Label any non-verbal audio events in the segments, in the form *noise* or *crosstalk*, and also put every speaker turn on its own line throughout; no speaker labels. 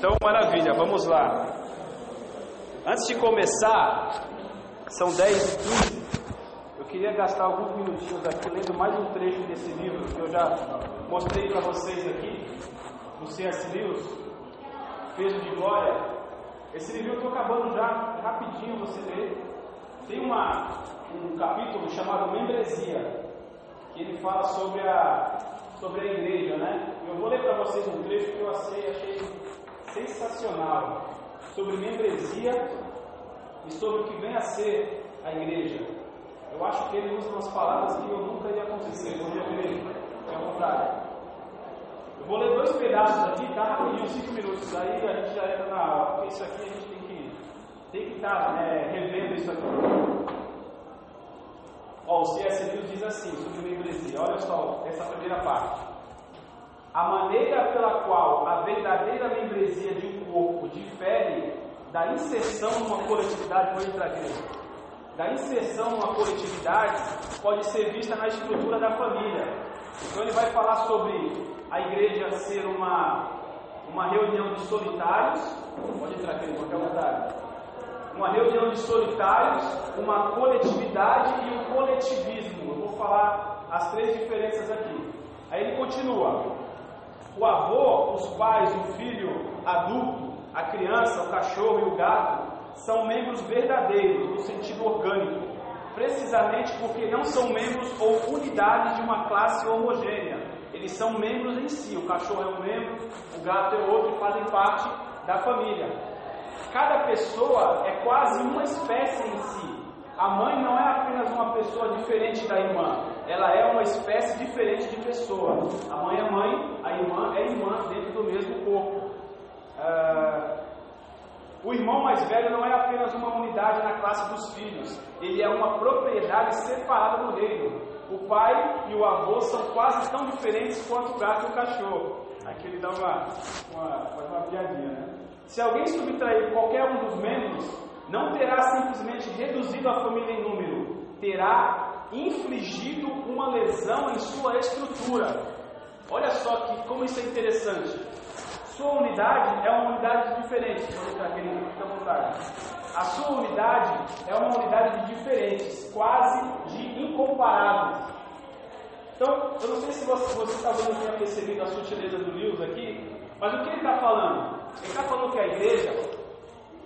Então, maravilha, vamos lá. Antes de começar, são 10 e 15. Eu queria gastar alguns minutinhos aqui lendo mais um trecho desse livro que eu já mostrei para vocês aqui, no C.S. Lewis, Peso de Glória. Esse livro eu estou acabando já, rapidinho você lê. Tem uma, um capítulo chamado Membresia, que ele fala sobre a, sobre a igreja, né? Eu vou ler para vocês um trecho que eu achei, achei sensacional sobre membresia e sobre o que vem a ser a igreja. Eu acho que ele usa umas palavras que eu nunca ia conseguir, quando eu li, é o contrário. Eu vou ler dois pedaços aqui, tá? Rapidinho, cinco minutos, aí a gente já entra na aula, porque isso aqui a gente tem que tem que estar né, revendo isso aqui. Ó, o C.S. Lewis diz assim sobre membresia, olha só essa primeira parte. A maneira pela qual a verdadeira membresia de um corpo difere da inserção numa coletividade, entrar aqui, da inserção numa coletividade pode ser vista na estrutura da família. Então ele vai falar sobre a igreja ser uma, uma reunião de solitários, pode entrar aqui, qualquer vontade. Uma reunião de solitários, uma coletividade e um coletivismo. Eu vou falar as três diferenças aqui. Aí ele continua. O avô, os pais, o filho adulto, a criança, o cachorro e o gato são membros verdadeiros, no sentido orgânico, precisamente porque não são membros ou unidades de uma classe homogênea. Eles são membros em si. O cachorro é um membro, o gato é outro e fazem parte da família. Cada pessoa é quase uma espécie em si. A mãe não é apenas uma pessoa diferente da irmã, ela é uma espécie diferente de pessoa. A mãe é mãe, a irmã é irmã dentro do mesmo corpo. Uh, o irmão mais velho não é apenas uma unidade na classe dos filhos, ele é uma propriedade separada do reino. O pai e o avô são quase tão diferentes quanto o gato e o cachorro. Aqui ele dá uma, uma, uma piadinha, né? Se alguém subtrair qualquer um dos membros, não terá simplesmente reduzido a família em número, terá infligido uma lesão em sua estrutura. Olha só que como isso é interessante. Sua unidade é uma unidade diferente. Vou entrar aqui, fica à vontade. A sua unidade é uma unidade de diferentes, quase de incomparáveis. Então, eu não sei se você, talvez não tenha percebido a sutileza do Lewis aqui, mas o que ele está falando? Ele está falando que a igreja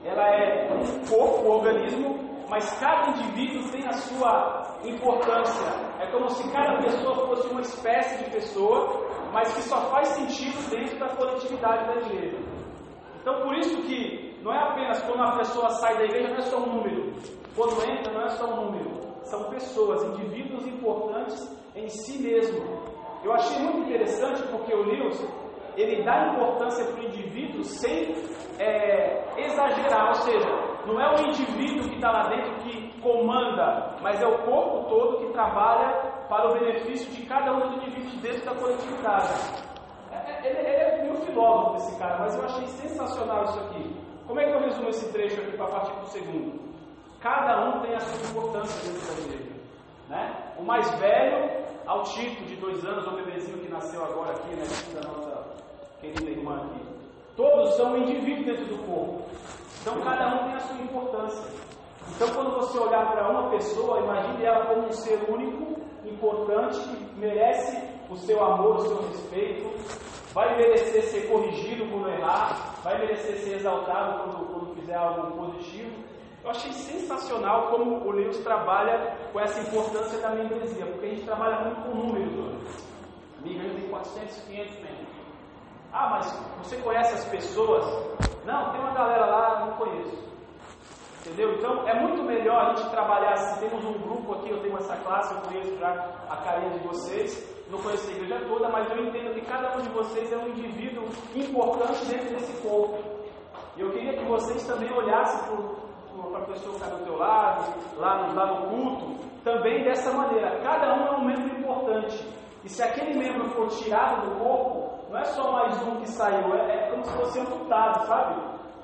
ela é um corpo, um organismo, mas cada indivíduo tem a sua importância. É como se cada pessoa fosse uma espécie de pessoa, mas que só faz sentido dentro da coletividade da igreja. Então, por isso que não é apenas quando uma pessoa sai da igreja, não é só um número. Quando entra, não é só um número. São pessoas, indivíduos importantes em si mesmo. Eu achei muito interessante porque o Lewis, ele dá importância para o indivíduo sem é, exagerar, ou seja, não é o indivíduo que está lá dentro que comanda, mas é o corpo todo que trabalha para o benefício de cada um dos indivíduos dentro da coletividade. É, ele, ele é meio filósofo esse cara, mas eu achei sensacional isso aqui. Como é que eu resumo esse trecho aqui para partir para o segundo? Cada um tem a sua importância dentro da igreja. Né? O mais velho, ao Tito, de dois anos, o bebezinho que nasceu agora aqui, né, da nossa querida irmã aqui. Todos são indivíduos dentro do corpo. Então cada um tem a sua importância. Então quando você olhar para uma pessoa, imagine ela como um ser único, importante, que merece o seu amor, o seu respeito, vai merecer ser corrigido quando errar, vai merecer ser exaltado quando, quando fizer algo positivo. Eu achei sensacional como o Lewis trabalha com essa importância da membresia, porque a gente trabalha muito com números hoje. Migrando tem 400, 500 membros. Ah, mas você conhece as pessoas? Não, tem uma galera lá, não conheço. Entendeu? Então é muito melhor a gente trabalhar assim. Temos um grupo aqui, eu tenho essa classe, eu conheço já a carinha de vocês. Não conheço a igreja toda, mas eu entendo que cada um de vocês é um indivíduo importante dentro desse corpo. E eu queria que vocês também olhassem para a pessoa que está do teu lado, lá no, lá no culto, também dessa maneira. Cada um é um membro importante. E se aquele membro for tirado do corpo, não é só mais um que saiu, é, é como se fosse amputado, sabe?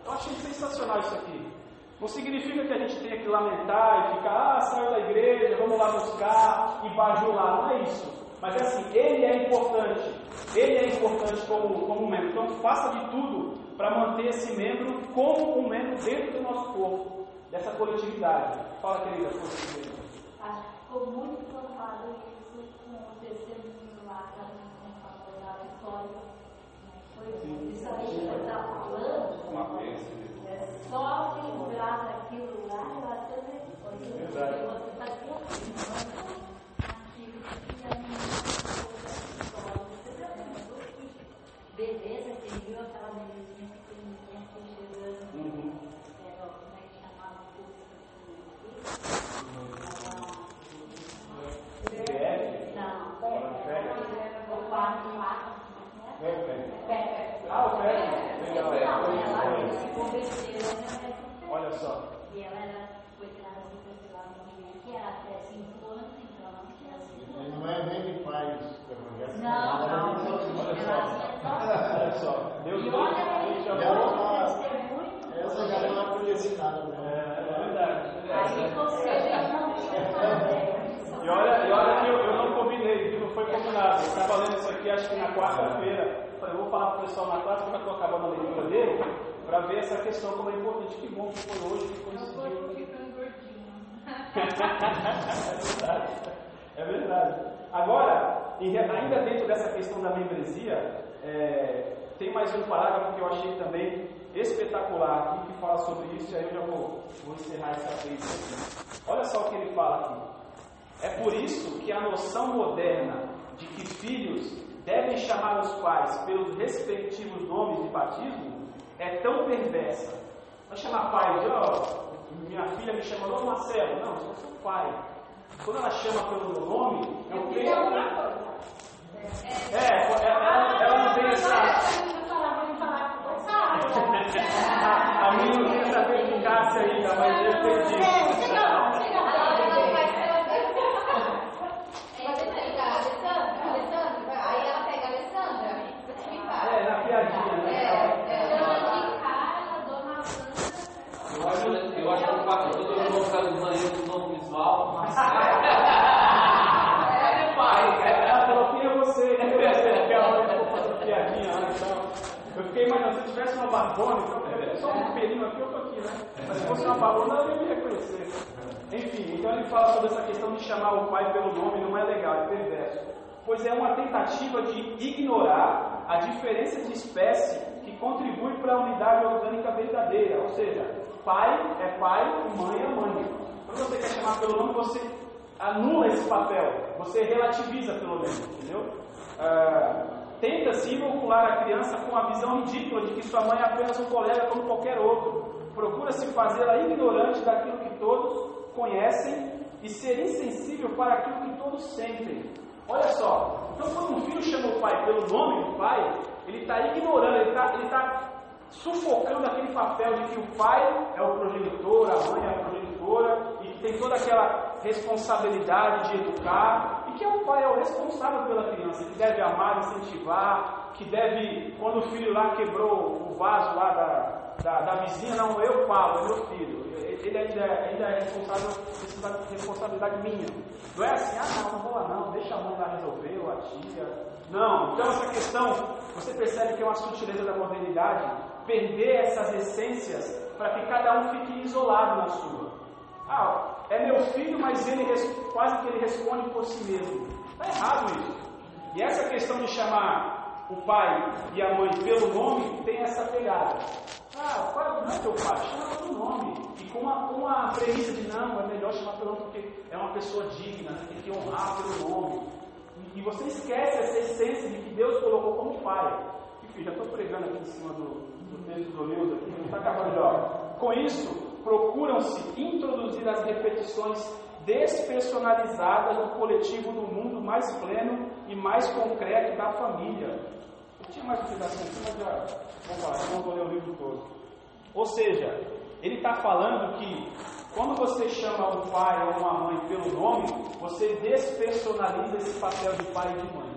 Eu achei sensacional isso aqui. Não significa que a gente tenha que lamentar e ficar, ah, saiu da igreja, vamos lá buscar e bajular. Não é isso. Mas é assim, ele é importante. Ele é importante como, como membro. Então faça de tudo para manter esse membro como um membro dentro do nosso corpo, dessa coletividade. Fala, querida, por.
Acho que ficou muito com o testemunho lá da faculdade histórica. Foi isso aí que eu estava falando.
Uma.
É só lembrar daquilo lá, depois.
Verdade.
Você está aqui, aquilo que tinha no história. Você já pensou que beleza que viu aquela belezinha pequenininha que chegando.
Uhum.
Era, como é que chamava o curso que tinha aqui?
BF?
Não.
Fala,
O quarto lá.
Ah, o Fred. Legal.
Não, ela se converteu, né?
Olha só.
E ela era, foi trazida pela menina que era até 5 anos, então ela não tinha sido.
Ele não é nem de pais evangélicos.
Não, não,
Olha só.
ela
Olha só. Deus,
E
Deus,
olha
Deus
aí,
chamou.
outro testemunho.
Essa galera não conhecia nada.
É,
Né?
é verdade.
Aí você já não tinha nada.
E olha, e olha que eu, eu não combinei, que não foi combinado. Eu estava lendo isso aqui, acho que na quarta-feira. Falei, vou falar para o pessoal na classe, quando eu estou acabando a leitura dele, para ver essa questão é importante. Que bom que foi hoje, que coincidiu.
ficando gordinho.
É *laughs* verdade. É verdade. Agora, ainda dentro dessa questão da membresia, é, tem mais um parágrafo que eu achei também espetacular aqui, que fala sobre isso, e aí eu já vou, vou encerrar essa vez aqui. Olha só o que ele fala aqui. É por isso que a noção moderna de que filhos devem chamar os pais pelos respectivos nomes de batismo é tão perversa. Vai chamar pai de, ó, minha filha me chama, ô Marcelo. Não, eu sou seu pai. Quando ela chama pelo meu nome, eu tenho. É, ela, ela- ela não tem essa. *laughs* A, a minha não tem essa perspicácia ainda, mas eu entendi. É, na piadinha, né?
Eu acho, eu acho que o fato de todo mundo colocar no banheiro com o nome visual, mas é pai, é.
Ela falou, quem é você? Quem é você? Aquela hora que eu faço piadinha lá, então. Eu fiquei barbona, então, só um pelinho aqui, eu tô aqui, né? Mas se fosse uma barbona, ela ia me reconhecer. Enfim, então ele fala sobre essa questão de chamar o pai pelo nome, não é legal, é perverso. Pois é uma tentativa de ignorar a diferença de espécie que contribui para a unidade orgânica verdadeira. Ou seja, pai é pai mãe é mãe. Quando você quer chamar pelo nome, você anula esse papel, você relativiza pelo menos, entendeu? Ah, Tenta-se inocular a criança com a visão ridícula de que sua mãe é apenas um colega como qualquer outro. Procura-se fazê-la ignorante daquilo que todos conhecem e ser insensível para aquilo que todos sentem. Olha só, então quando um filho chama o pai pelo nome do pai, ele está ignorando, ele está ele tá sufocando aquele papel de que o pai é o progenitor, a mãe é a progenitora, e tem toda aquela responsabilidade de educar, e que é o pai é o responsável pela criança, que deve amar, incentivar, que deve, quando o filho lá quebrou o vaso lá da, da, da vizinha, não, eu falo, é meu filho, ele ainda, ainda é responsável, responsabilidade minha. Não é assim, ah não, não vou lá não, deixa a mãe lá resolver, ou a tia. Não, então essa questão, você percebe que é uma sutileza da modernidade, perder essas essências para que cada um fique isolado na sua. Ah, é meu filho, mas ele quase que ele responde por si mesmo. Está errado isso. E essa questão de chamar o pai e a mãe pelo nome tem essa pegada. Ah, pai não é teu pai, chama pelo nome. E com uma, uma premissa de não, é melhor chamar pelo nome porque é uma pessoa digna, né? tem que honrar pelo nome. E, e você esquece essa essência de que Deus colocou como pai. Enfim, já estou pregando aqui em cima do, do texto do Lewis aqui, não está acabando já. Com isso, procuram-se introduzir as repetições despersonalizadas do coletivo no mundo mais pleno e mais concreto da família. Eu tinha mais pedacinho aqui, mas já vamos lá, não vou ler o livro todo. Ou seja, ele está falando que quando você chama um pai ou uma mãe pelo nome, você despersonaliza esse papel de pai e de mãe.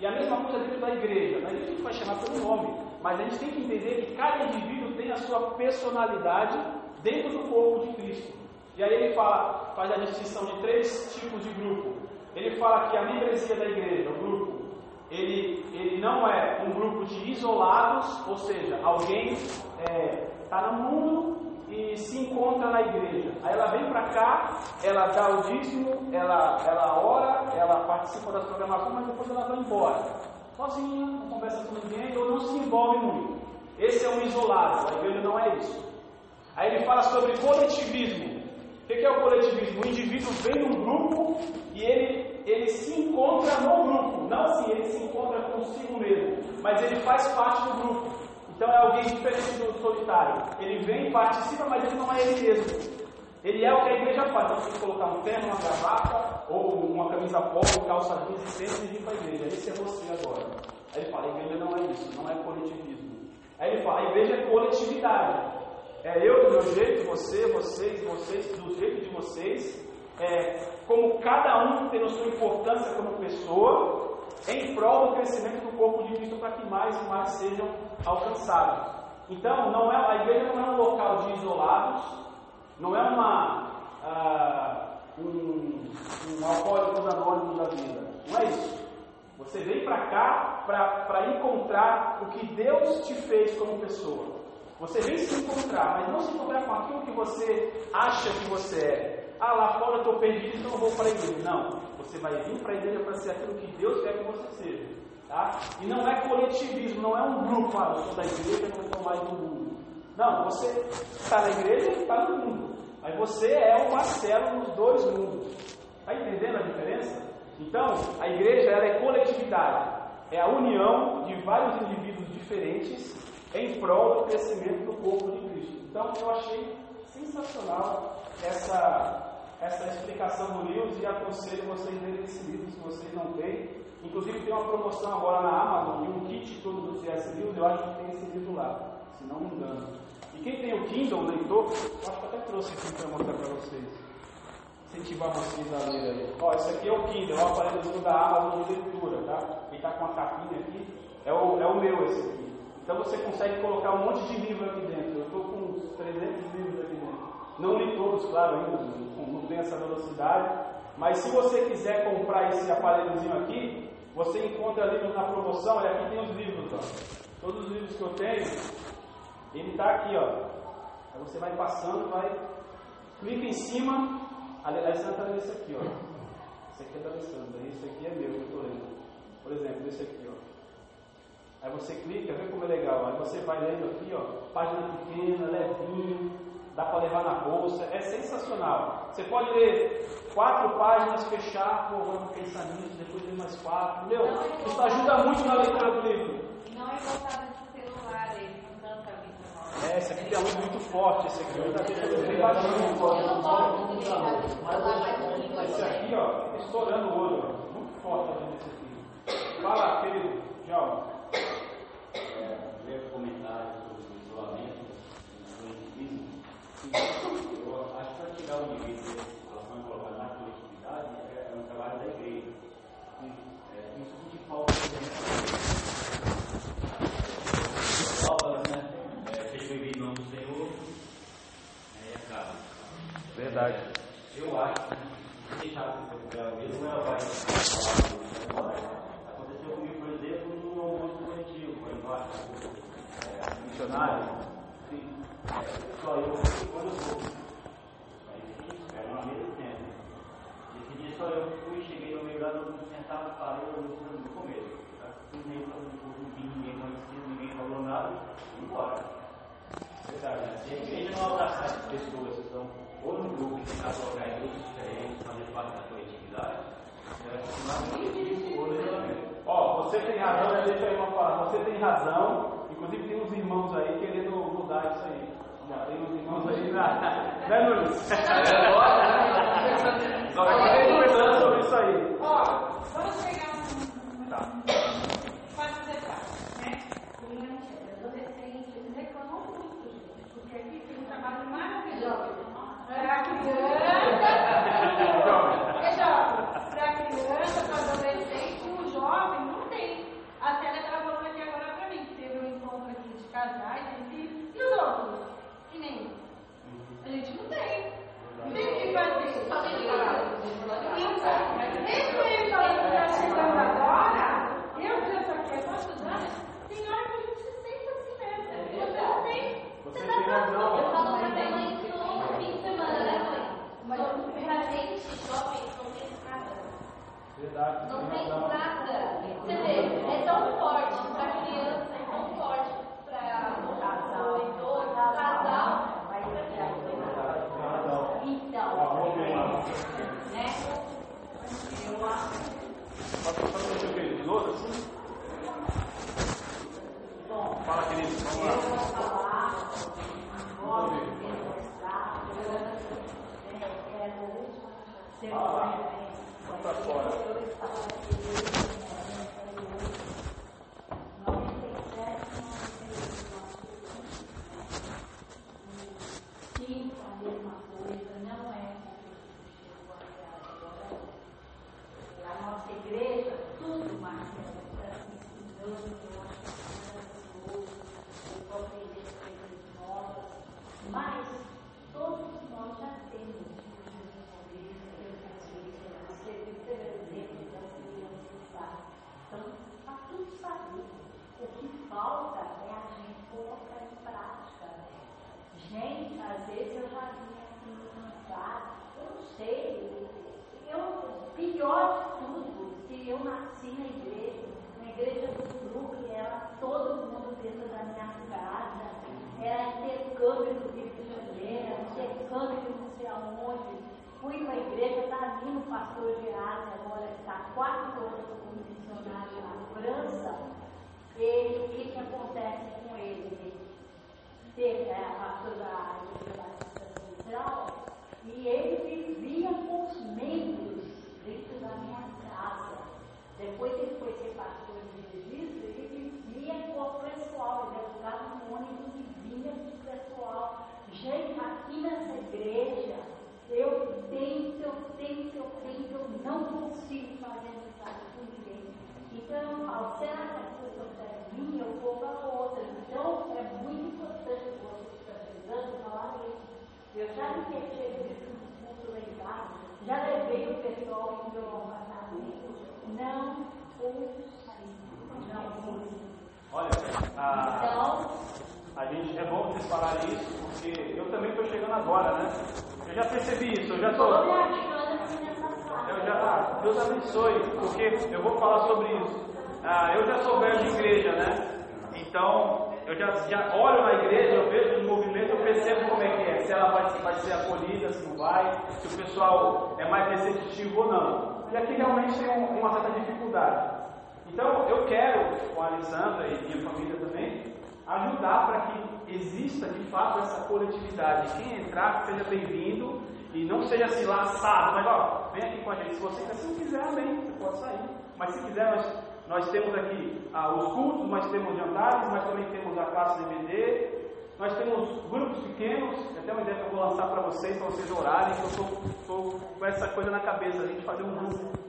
E a mesma coisa dentro da igreja. Igreja a gente vai chamar pelo nome, mas a gente tem que entender que cada indivíduo tem a sua personalidade dentro do corpo de Cristo. E aí ele fala, faz a distinção de três tipos de grupo. Ele fala que a membresia da igreja, o grupo, ele, ele não é um grupo de isolados, ou seja, alguém está no mundo e se encontra na igreja. Aí ela vem para cá, ela dá o dízimo, ela, ela ora, ela participa das programações, mas depois ela vai embora. Sozinha, não conversa com ninguém ou não se envolve muito. Esse é um isolado, a igreja não é isso. Aí ele fala sobre coletivismo. O que é o coletivismo? O indivíduo vem num grupo e ele, ele se encontra no grupo. Não assim, ele se encontra consigo mesmo, mas ele faz parte do grupo. Então é alguém diferente do solitário. Ele vem, participa, mas ele não é ele mesmo. Ele é o que a igreja faz. Então que colocar um terno, uma gravata, ou uma camisa polo, calça jeans e sempre vir para a igreja. Esse é você agora. Aí ele fala, a igreja não é isso, não é coletivismo. Aí ele fala, a igreja é coletividade. É eu do meu jeito, você, vocês, vocês, do jeito de vocês. É, como cada um a sua importância como pessoa, em prol do crescimento do corpo de Cristo para que mais e mais sejam alcançados. Então, não é, a igreja não é um local de isolados, não é uma, ah, um, um alcoólicos anônimos da vida. Não é isso. Você vem para cá para encontrar o que Deus te fez como pessoa. Você vem se encontrar, mas não se encontrar com aquilo que você acha que você é. Ah, lá fora eu estou perdido, então eu vou para a igreja. Não. Você vai vir para a igreja para ser aquilo que Deus quer que você seja. Tá? E não é coletivismo, não é um grupo, ah, eu sou da igreja, não sou mais do mundo. Não, você está na igreja e está no mundo. Mas você é o Marcelo nos dois mundos. Está entendendo a diferença? Então, a igreja ela é coletividade. É a união de vários indivíduos diferentes em prol do crescimento do corpo de Cristo. Então eu achei sensacional essa, essa explicação do Lewis e aconselho vocês lerem esse livro se vocês não têm. Inclusive tem uma promoção agora na Amazon de um kit todo do C.S. Lewis, eu acho que tem esse livro lá, se não me engano. E quem tem o Kindle, o leitor, eu acho que até trouxe aqui para mostrar para vocês. Incentivar vocês a ler aí. Ó, esse aqui é o Kindle, é o aparelhozinho da Amazon de leitura, tá? Ele está com a capinha aqui. É o, é o meu esse aqui. Então você consegue colocar um monte de livro aqui dentro. Eu estou com uns 300 livros aqui dentro. Não li todos, claro, ainda, não tem essa velocidade. Mas se você quiser comprar esse aparelhozinho aqui, você encontra livros na promoção. Olha, aqui tem os livros, ó. Todos os livros que eu tenho, ele está aqui, ó. Aí você vai passando, vai, clica em cima. A Alessandra está nesse aqui, ó. Esse aqui é da Alessandra, esse aqui é meu, eu estou lendo. Por exemplo, esse aqui, ó. Aí você clica, vê como é legal. Aí você vai lendo aqui, ó, página pequena, levinho, dá para levar na bolsa, é sensacional. Você pode ler quatro páginas, fechar, pô, vamos pensar nisso, depois ler mais quatro. Meu, isso ajuda muito na leitura do livro.
Não é voltado de celular, ele não tanta vida
É, esse aqui tem luz muito forte, esse aqui bem
baixinho.
Esse aqui, ó, estourando o olho, ó. muito forte desse aqui. Fala, querido, João
a,
Então, a gente, é
bom vocês falarem isso, porque eu também estou chegando agora, né? Eu já percebi isso, eu já estou. Eu já, ah, Deus abençoe, porque eu vou falar sobre isso. Ah, eu já sou velho de igreja, né? Então, eu já, já olho na igreja, eu vejo os movimentos, eu percebo como é que é. Se ela vai, vai ser acolhida, se não vai, se o pessoal é mais receptivo ou não. E aqui realmente tem um- uma certa dificuldade. Então, eu quero, com a Alessandra e minha família também, ajudar para que exista de fato essa coletividade. Quem entrar, seja bem-vindo e não seja assim laçado, mas ó, vem aqui com a gente. Se você quer, se não quiser, amém, você pode sair. Mas se quiser, nós, nós temos aqui ah, os cultos, nós temos jantares, mas também temos a classe DVD, nós temos grupos pequenos, até uma ideia que eu vou lançar para vocês, para vocês orarem, eu estou com essa coisa na cabeça, a gente fazer um grupo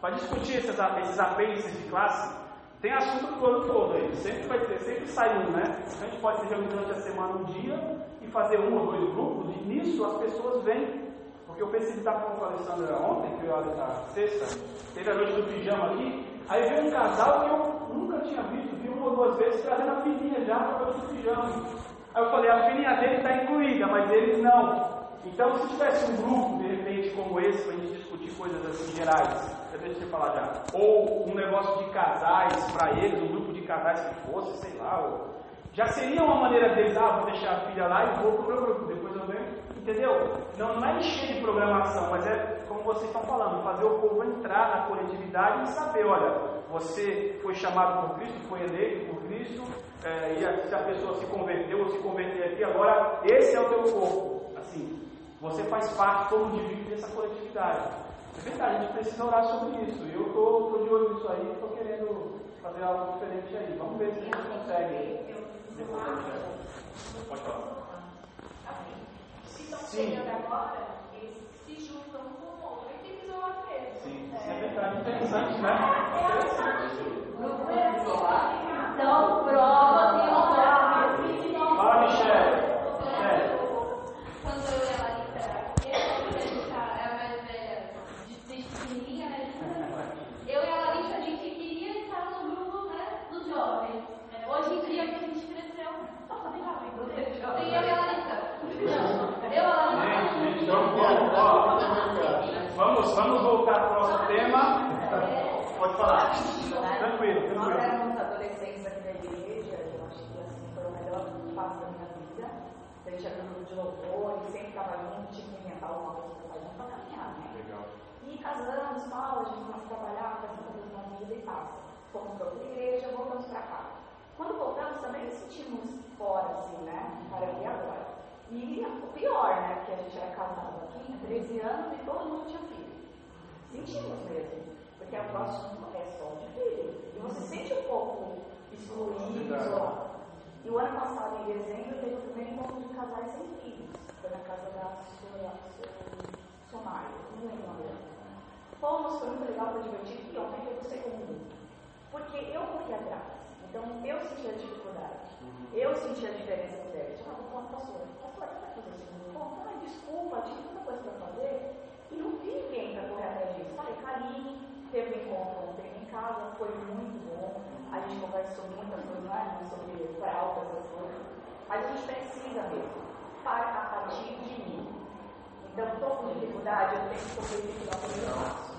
para discutir esses, esses apêndices de classe, tem assunto do ano todo aí. Sempre vai ter, sempre sai um, né? A gente pode se reunir durante a semana um dia e fazer um ou dois grupos, e nisso as pessoas vêm. Porque eu percebi estava com a Alessandra ontem, que eu na sexta, teve a noite do pijama aqui, aí veio um casal que eu nunca tinha visto, vi uma ou duas vezes trazendo a filhinha já para a noite do pijama. Aí eu falei, a filhinha dele está incluída, mas eles não. Então, se tivesse um grupo, de repente, como esse, para a gente discutir coisas assim gerais, deixo você falar já, ou um negócio de casais para eles, um grupo de casais que fosse, sei lá, ou... já seria uma maneira deles, ah, vou deixar a filha lá e vou para o meu grupo, depois eu venho, entendeu? Não, não é encher de programação, mas é, como vocês estão falando, fazer o povo entrar na coletividade e saber, olha, você foi chamado por Cristo, foi eleito por Cristo, é, e a, se a pessoa se converteu ou se converter aqui, agora esse é o teu corpo. Assim, você faz parte como indivíduo dessa coletividade. É verdade, a gente precisa orar sobre isso. E eu estou de olho nisso aí, estou querendo fazer algo diferente aí. Vamos ver se a gente consegue. Depois a gente- Pode falar.
Assim, se estão
Sim.
chegando agora, eles se juntam um com o outro. Aí tem que isolar mesmo.
Sim, isso é verdade. Interessante, né? Interessante.
Grupo escolar. Então, prova de honra.
Fala, Michelle. Michelle.
Quando eu e a Larissa, eu e a Larissa, é a mais velha, de desde pequenininha, né? Eu e a Larissa, a gente queria estar no grupo né, dos jovens. Hoje em dia que a gente cresceu, eu e a
de louvor, e sempre estava junto, tinha que inventar alguma coisa para fazer para caminhar, né?
Legal.
E casamos, tal, a gente começa a trabalhar, faz coisas na vida e passa. Fomos para outra igreja, voltamos para cá. Quando voltamos também nos sentimos fora, assim, né? Para e agora. E o pior, né? Porque a gente era aqui, 13 anos e todo mundo tinha filho. Sentimos mesmo. Porque a próxima é só de filho. E você sente um pouco excluído, isolado. E o ano passado, em dezembro, teve o primeiro encontro de casais sem filhos. Foi na casa da sua, Somália, não lembro o nome dela. Fomos, foi muito legal, foi divertido, e ontem teve o segundo. Porque eu corri atrás. Então, eu senti a dificuldade. Eu senti a diferença dela. Eu falei, ah, pastor, pastor, Ai, desculpa, tinha tanta coisa para fazer. E não vi para correr atrás disso. Falei, Karine, teve um encontro ontem em casa, foi muito bom. A gente conversa sobre muitas coisas, não é? sobre fraldas, essas coisas. Mas a gente precisa mesmo, para a partir de mim. Então, estou com dificuldade, eu tenho que correr que dar o primeiro passo.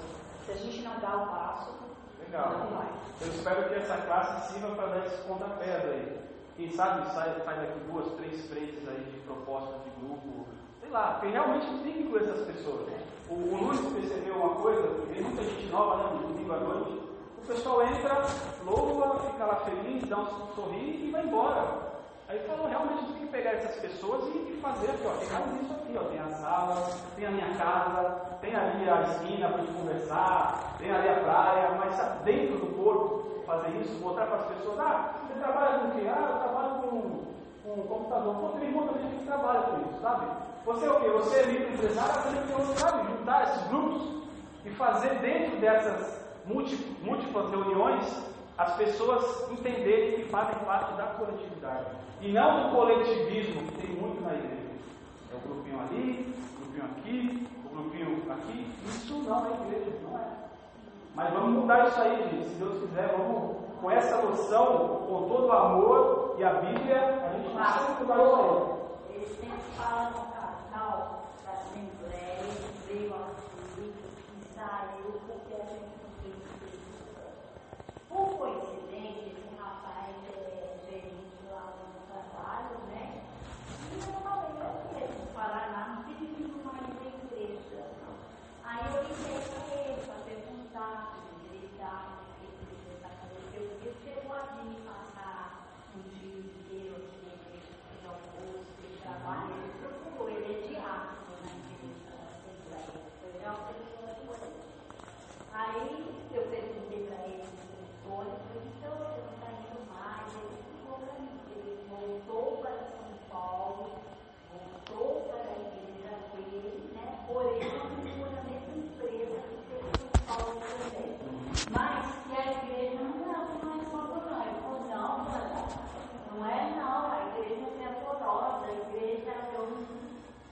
Se a gente não dá o passo,
Legal.
não vai.
Eu espero que essa classe sirva para dar esse pontapé aí. Quem sabe sai, sai daqui duas, três frentes aí de propostas de grupo, sei lá, porque realmente tem que incluir essas pessoas. O, o Luiz percebeu uma coisa, tem muita gente nova, né, domingo à noite, o pessoal entra, louva, fica lá feliz, dá um sorriso e vai embora. Aí falou, realmente tem que pegar essas pessoas e, e fazer aqui, ó, tem isso aqui, ó, tem a sala, tem a minha casa, tem ali a esquina para gente conversar, tem ali a praia, mas sabe, dentro do corpo, fazer isso, mostrar para as pessoas, ah, você trabalha com o quê? Ah, eu trabalho com, com computador. Pô, tem muita gente que trabalha com isso, sabe? Você é o quê? Você é livre empresário, você tem outro, sabe? Juntar esses grupos e fazer dentro dessas múltiplas reuniões as pessoas entenderem que fazem parte da coletividade. E não do coletivismo que tem muito na igreja. É o grupinho ali, o grupinho aqui, o grupinho aqui. Isso não é igreja, não é. Mas vamos mudar isso aí, gente. Se Deus quiser, vamos com essa noção, com todo o amor e a Bíblia, a gente consegue mudar isso aí.
Eles sempre falam no casal da Assembleia, veio aqui e saiu porque a gente não fez isso. Por coincidência, esse rapaz é lá no trabalho, né? E eu falei, eu Paraná, não tive mais da igreja. Aí eu liguei para ele para perguntar se ele estava, o que ele está fazendo. Eu vi que chegou a vir passar um dia inteiro aqui na igreja, fazer almoço, ele trabalha, ele procurou, ele é diácono na igreja, assembleia. Foi já uma pessoa que foi. Aí eu perguntei para ele no telefone, eu falei, então você não está indo mais, ele ficou para mim, ele voltou para São Paulo, voltou para a igreja dele, né? Porém, não ficou na mesma empresa que fez São Paulo também. Mas que a igreja não, não, não é só por nós. Eu falei, não, não, não é não, a igreja não é porosa, a igreja eu,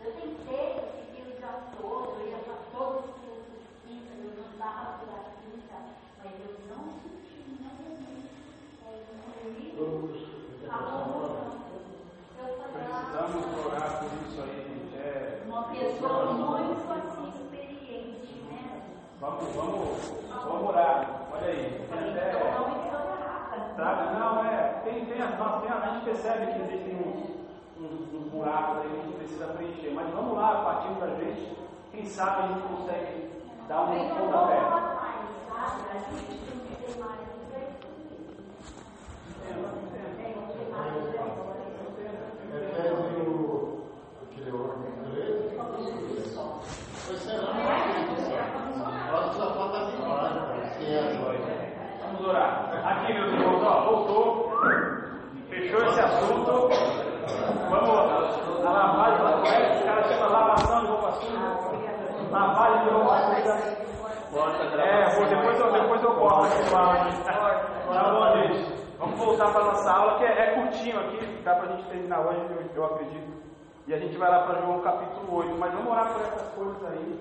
eu tentei, eu fiquei o dia todo, eu ia para todos os cultos quinta, eu não estava por a quinta, mas eu não senti nenhum.
Precisamos orar por isso aí, gente. É,
Uma pessoa muito assim experiente, né?
vamos, vamos, vamos orar. Olha aí. Tem até-
Então, não me ignorar.
Sabe? Não, é. Tem, tem, as- nós, tem, a gente percebe que existem uns, uns, uns buracos aí que a gente precisa preencher. Mas vamos lá, partindo da gente. Quem sabe a gente consegue dar um pontapé.
A gente tem que ter mais um Tem que ter mais um
Efésio, aquele órgão inglês, foi será. Nós só falta demais, se é agora.
Vamos orar. Aqui, meus irmãos, ó, voltou. Fechou esse assunto. Vamos. A lavagem, como é que o cara chama lavação de roupa suja? Lavagem de roupa suja. É, pô, depois eu, depois eu corto aqui o áudio. Tá bom, gente. Vamos voltar para nossa aula, que é, é curtinho aqui, dá para a gente terminar hoje, eu, eu acredito. E a gente vai lá para João capítulo 8. Mas vamos orar por essas coisas aí.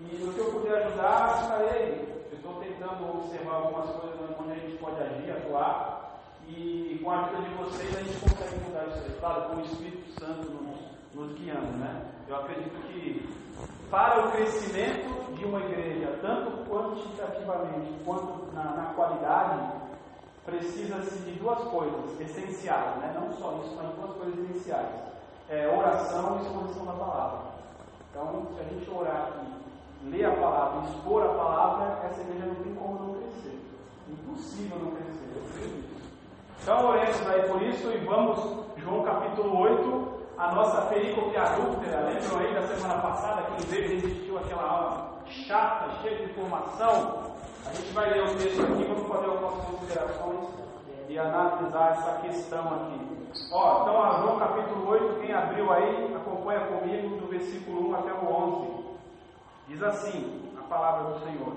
E no que eu puder ajudar, estarei. Eu estou tentando observar algumas coisas onde a gente pode agir, atuar. E com a ajuda de vocês a gente consegue mudar isso aí. Claro, com o Espírito Santo nos, nos guiando, né? Eu acredito que para o crescimento de uma igreja, tanto quantitativamente quanto na, na qualidade, precisa-se de duas coisas essenciais, né? não só isso, mas duas coisas essenciais. é, oração e exposição da palavra. Então, se a gente orar aqui, ler a palavra, expor a palavra, essa igreja não tem como não crescer. Impossível não crescer, eu. Então, oremos aí por isso e vamos, João capítulo 8, a nossa perícope adúltera. Lembram aí da semana passada que em vez existiu aquela aula chata, cheia de informação? A gente vai ler o texto aqui, vamos fazer algumas considerações e analisar essa questão aqui. Ó, então, João capítulo 8, quem abriu aí, acompanha comigo do versículo 1 até o 11. Diz assim a palavra do Senhor.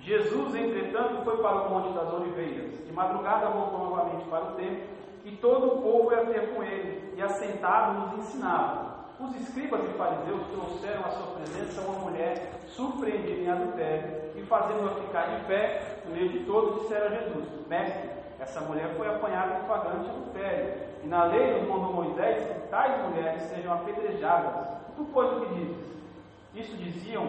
Jesus, entretanto, foi para o Monte das Oliveiras. De madrugada voltou novamente para o templo, e todo o povo ia ter com ele, e assentado nos ensinava. Os escribas e fariseus trouxeram à sua presença uma mulher surpreendida em adultério, fazendo-a ficar de pé, no meio de todos, disseram a Jesus: Mestre, essa mulher foi apanhada em flagrante adultério, e na lei nos mandou Moisés que tais mulheres sejam apedrejadas. Tu, pois, o que dizes? Isso diziam,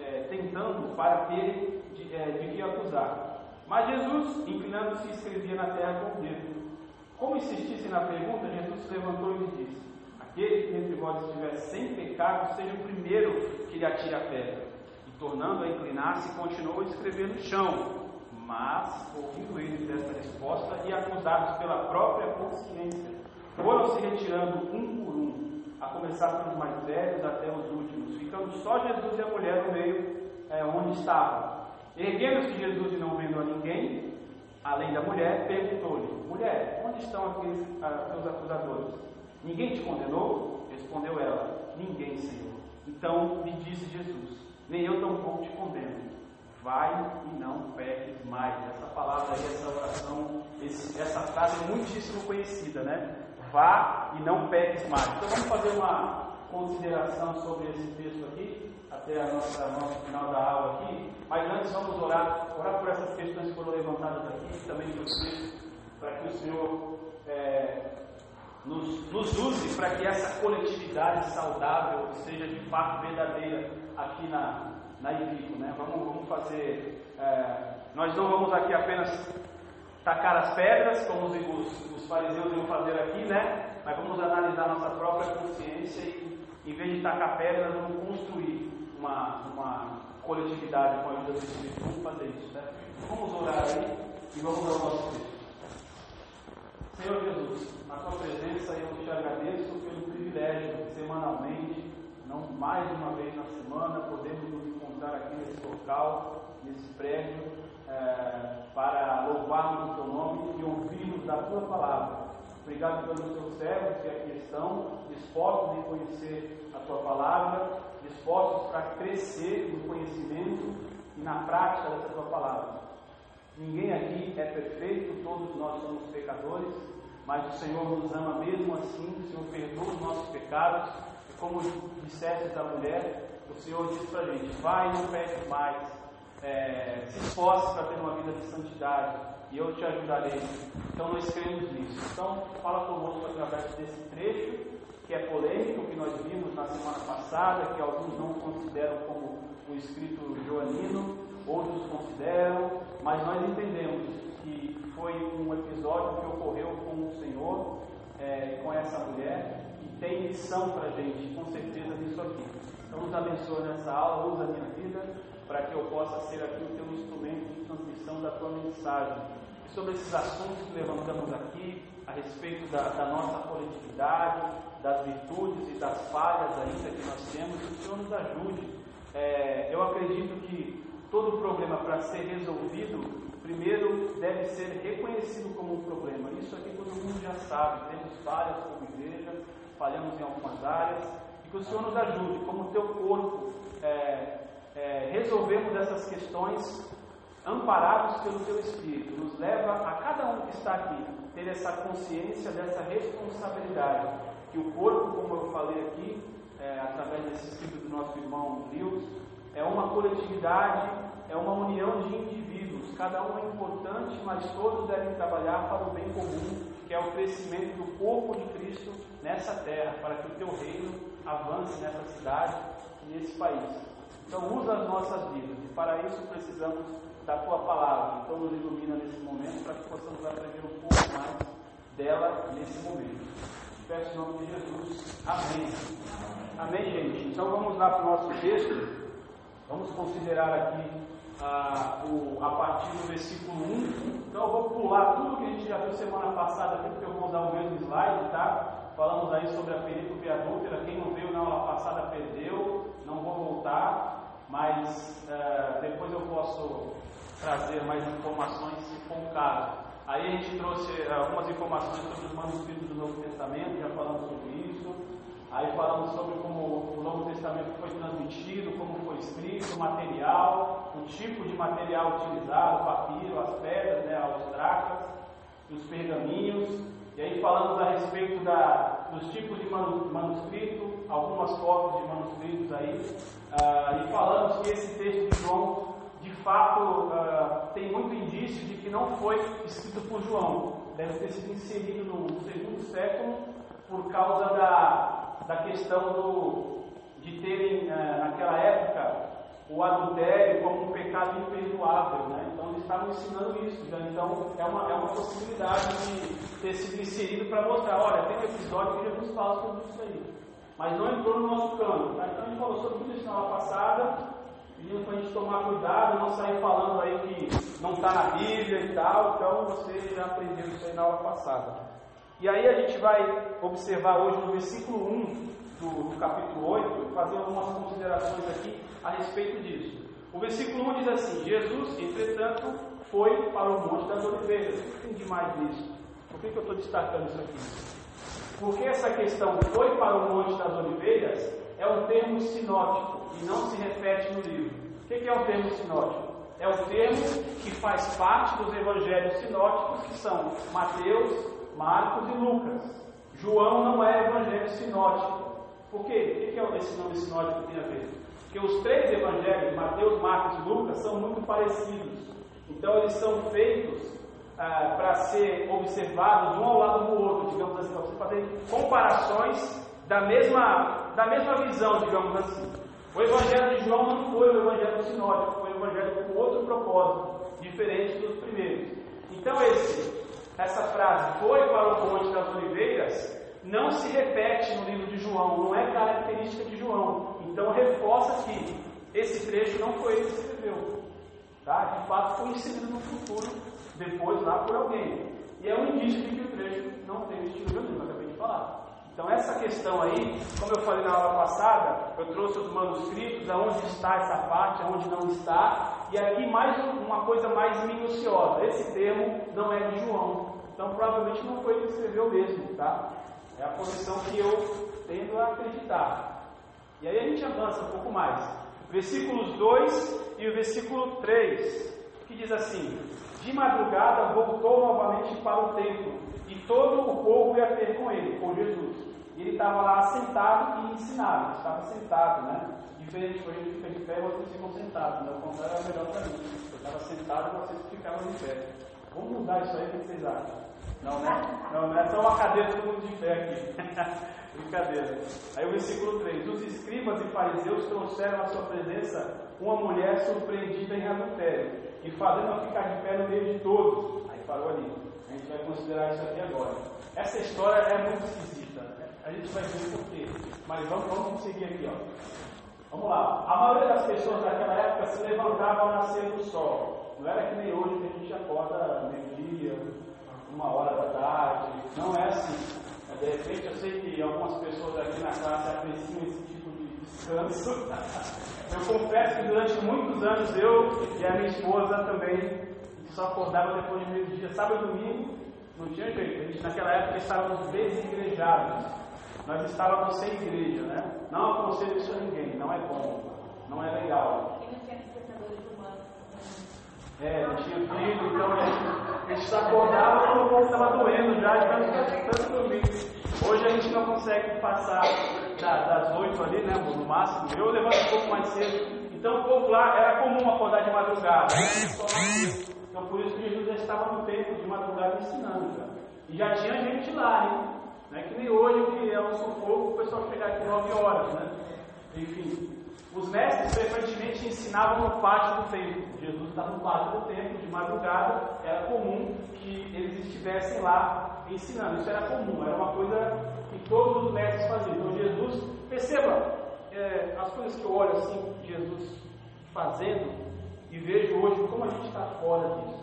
é, tentando para ter de, é, de que acusar. Mas Jesus, inclinando-se, escrevia na terra com o dedo. Como insistisse na pergunta, Jesus se levantou e lhe disse: Aquele que entre vós estiver sem pecado, seja o primeiro que lhe atire a pedra. Tornando a inclinar-se, continuou a escrever no chão. Mas, ouvindo eles esta resposta e acusados pela própria consciência, foram se retirando um por um, a começar pelos mais velhos até os últimos, ficando só Jesus e a mulher no meio é, onde estavam. Erguendo-se Jesus e não vendo a ninguém, além da mulher, perguntou-lhe: Mulher, onde estão aqueles ah, teus acusadores? Ninguém te condenou? Respondeu ela: Ninguém, Senhor. Então lhe disse Jesus: Nem eu tampouco te condeno. Vai e não peques mais. Essa palavra aí, essa oração, esse, essa frase é muitíssimo conhecida, né? Vá e não peques mais. Então vamos fazer uma consideração sobre esse texto aqui, até a nossa, nosso final da aula aqui. Mas antes vamos orar, orar por essas questões que foram levantadas aqui, também por texto, para que o Senhor é, nos, nos use para que essa coletividade saudável seja de fato verdadeira aqui na, na Ibico, né? Vamos, vamos fazer. É, nós não vamos aqui apenas tacar as pedras, como os, os, fariseus iam fazer aqui, né? Mas vamos analisar nossa própria consciência e, em vez de tacar pedras, vamos construir uma, uma coletividade com a ajuda do Espírito. Vamos fazer isso, né? Vamos orar aí e vamos ao nosso texto. Senhor Jesus, na tua presença eu te agradeço pelo privilégio semanalmente, não mais uma vez na semana, podemos nos encontrar aqui nesse local, nesse prédio, é, para louvarmos o teu nome e ouvirmos da tua palavra. Obrigado pelos teus servos que aqui estão, dispostos em conhecer a tua palavra, dispostos para crescer no conhecimento e na prática dessa tua palavra. Ninguém aqui é perfeito, todos nós somos pecadores, mas o Senhor nos ama mesmo assim, o Senhor perdoa os nossos pecados, e como disseste da mulher, o Senhor diz para a gente, vai não peque mais, é, se esforce para ter uma vida de santidade, e eu te ajudarei. Então nós cremos nisso. Então fala conosco através desse trecho, que é polêmico, que nós vimos na semana passada, que alguns não consideram como um escrito joanino, outros consideram, mas nós entendemos que foi um episódio que ocorreu com o Senhor, é, com essa mulher, e tem lição para a gente, com certeza, nisso aqui. Então, nos abençoe nessa aula, usa a minha vida, para que eu possa ser aqui o teu instrumento de transmissão da tua mensagem. E sobre esses assuntos que levantamos aqui, a respeito da, da nossa coletividade, das virtudes e das falhas ainda que nós temos, que o Senhor nos ajude. É, eu acredito que todo problema para ser resolvido, primeiro deve ser reconhecido como um problema. Isso aqui todo mundo já sabe, temos falhas como igreja, falhamos em algumas áreas, e que o Senhor nos ajude, como teu corpo, é, é, resolvemos essas questões amparados pelo teu Espírito. Nos leva a cada um que está aqui ter essa consciência dessa responsabilidade, que o corpo, como eu falei aqui, é, através desse escrito do nosso irmão Lewis, é uma coletividade, é uma união de indivíduos. Cada um é importante, mas todos devem trabalhar para o bem comum, que é o crescimento do corpo de Cristo nessa terra, para que o teu reino avance nessa cidade e nesse país. Então, usa as nossas vidas, e para isso precisamos da tua palavra. Então, nos ilumina nesse momento, para que possamos aprender um pouco mais dela nesse momento. Peço em nome de Jesus. Amém. Amém, gente. Então vamos lá para o nosso texto. Vamos considerar aqui ah, o, a partir do versículo 1. Então eu vou pular tudo que a gente já viu semana passada aqui, porque eu vou usar o mesmo slide, tá? Falamos aí sobre a perícope adúltera. Quem não veio na aula passada perdeu. Não vou voltar, mas ah, depois eu posso trazer mais informações se for um caso. Aí a gente trouxe eh, algumas informações sobre os manuscritos do Novo Testamento, já falamos sobre isso. Aí falamos sobre como o Novo Testamento foi transmitido, como foi escrito, o material, o tipo de material utilizado, o papiro, as pedras, né, as dracas, os pergaminhos. E aí falamos a respeito da, dos tipos de manuscrito, algumas cópias de manuscritos aí. Ah, e falamos que esse texto de João de fato, uh, tem muito indício de que não foi escrito por João. Deve ter sido inserido no segundo século por causa da, da questão do, de terem, uh, naquela época, o adultério como um pecado imperdoável. Né? Então, eles estavam ensinando isso. Né? Então, é uma, é uma possibilidade de ter sido inserido para mostrar: olha, tem um episódio que Jesus fala sobre isso aí. Mas não entrou no nosso cano. Tá? Então, a gente falou sobre isso na aula passada pedindo para a gente tomar cuidado, não sair falando aí que não está na Bíblia e tal. Então você já aprendeu isso aí na aula passada. E aí a gente vai observar hoje no versículo 1 do, do capítulo 8, fazer algumas considerações aqui a respeito disso. O versículo 1 diz assim: Jesus, entretanto, foi para o Monte das Oliveiras. O que tem demais nisso? Por que, que eu estou destacando isso aqui? Porque essa questão foi para o Monte das Oliveiras é um termo sinótico e não se repete no livro. O que é um termo sinótico? É um termo que faz parte dos evangelhos sinóticos, que são Mateus, Marcos e Lucas. João não é evangelho sinótico. Por quê? O que é esse nome sinótico que tem a ver? Porque os três evangelhos, Mateus, Marcos e Lucas, são muito parecidos. Então eles são feitos ah, para ser observados um ao lado do outro, digamos assim, para fazer comparações da mesma, da mesma visão, digamos assim. O Evangelho de João não foi o Evangelho sinótico, foi o Evangelho com outro propósito, diferente dos primeiros. Então, esse, essa frase, foi para o Monte das Oliveiras, não se repete no livro de João, não é característica de João. Então, reforça que esse trecho não foi ele que escreveu. Tá? De fato, foi inserido no futuro, depois lá por alguém. E é um indício de que o trecho não tem o estilo de eu acabei de falar. Então, essa questão aí, como eu falei na aula passada, eu trouxe os manuscritos, aonde está essa parte, aonde não está, e aqui mais uma coisa mais minuciosa. Esse termo não é de João, então provavelmente não foi ele que escreveu mesmo, tá? É a posição que eu tendo a acreditar. E aí a gente avança um pouco mais. Versículos 2 e o versículo 3, que diz assim: De madrugada voltou novamente para o templo todo o povo ia ter com ele, com Jesus. E ele estava lá sentado e ensinava. Ele estava sentado, né? Diferente a gente fica de pé, vocês ficam sentados. Né? O contrário é melhor para mim. Eu estava sentado e vocês ficavam de pé. Vamos mudar isso aí, o que vocês acham? Não, né? Não, não é só uma cadeira todo mundo de pé aqui. *laughs* Brincadeira. Aí o versículo 3: Os escribas e fariseus trouxeram à sua presença uma mulher surpreendida em adultério e fazendo-a ficar de pé no meio de todos. Aí parou ali. A gente vai considerar isso aqui agora. Essa história é muito esquisita. Né? A gente vai ver por quê. Mas vamos, vamos seguir aqui. Ó. Vamos lá. A maioria das pessoas daquela época se levantava ao nascer do sol. Não era que nem hoje que a gente acorda meio-dia, uma hora da tarde. Não é assim. De repente, eu sei que algumas pessoas aqui na classe apreciam esse tipo de descanso. *laughs* Eu confesso que durante muitos anos eu e a minha esposa também só acordava depois de meio-dia, sábado e domingo, não tinha jeito. A gente, naquela época estávamos desigrejados. Nós estávamos sem igreja, né? Não aconselho isso a ninguém, não é bom, não é legal. É, não tinha filho, então a gente só acordava quando o povo estava doendo já, de tanto, tanto dormir. Hoje a gente não consegue passar das oito ali, né, no máximo. Eu levanto um pouco mais cedo. Então o povo lá era comum acordar de madrugada. Então por isso que Jesus já estava no templo de madrugada ensinando. Já. E já tinha gente lá, hein? Não é que nem hoje que é um sufoco o pessoal chegar aqui 9 horas, né? Enfim. Os mestres frequentemente ensinavam no pátio do templo. Jesus estava no pátio do templo, de madrugada, era comum que eles estivessem lá ensinando. Isso era comum, era uma coisa que todos os mestres faziam. Então Jesus, perceba, é, as coisas que eu olho assim, Jesus fazendo, e vejo hoje como a gente está fora disso.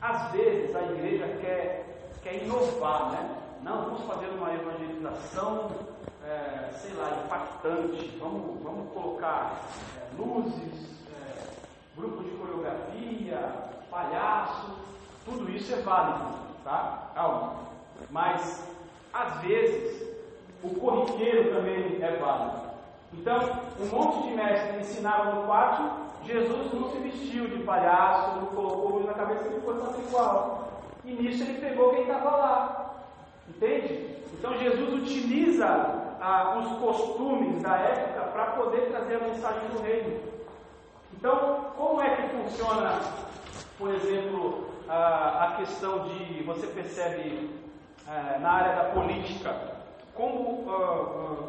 Às vezes a igreja quer, quer inovar, né? Não, vamos fazer uma evangelização, é, sei lá, impactante, vamos, vamos colocar é, luzes, é, de coreografia, palhaço, tudo isso é válido, tá? Calma. Mas, às vezes, o corriqueiro também é válido. Então, um monte de mestres ensinavam no pátio, Jesus não se vestiu de palhaço, não colocou luz na cabeça, ele foi igual. E nisso ele pegou quem estava lá. Entende? Então Jesus utiliza ah, os costumes da época para poder trazer a mensagem do reino. Então, como é que funciona, por exemplo, ah, a questão de, você percebe ah, na área da política, como ah,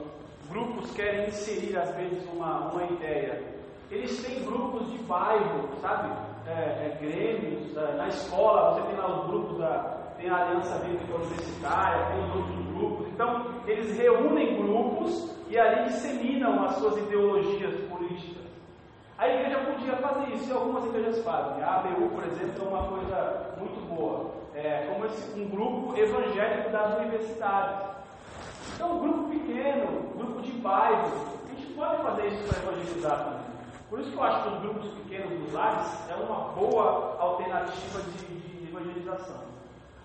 grupos querem inserir às vezes uma, uma ideia. Eles têm grupos de bairro, sabe? É, é, grêmios, é, na escola você tem lá os grupos da, tem a Aliança Bíblica Universitária, tem os outros grupos. Então, eles reúnem grupos e ali disseminam as suas ideologias políticas. A igreja podia fazer isso e algumas igrejas fazem. A ABU, por exemplo, é uma coisa muito boa. É como esse, um grupo evangélico das universidades. Então, um grupo pequeno, um grupo de bairro, a gente pode fazer isso para evangelizar também. Por isso que eu acho que os grupos pequenos dos lares é uma boa alternativa de, de evangelização.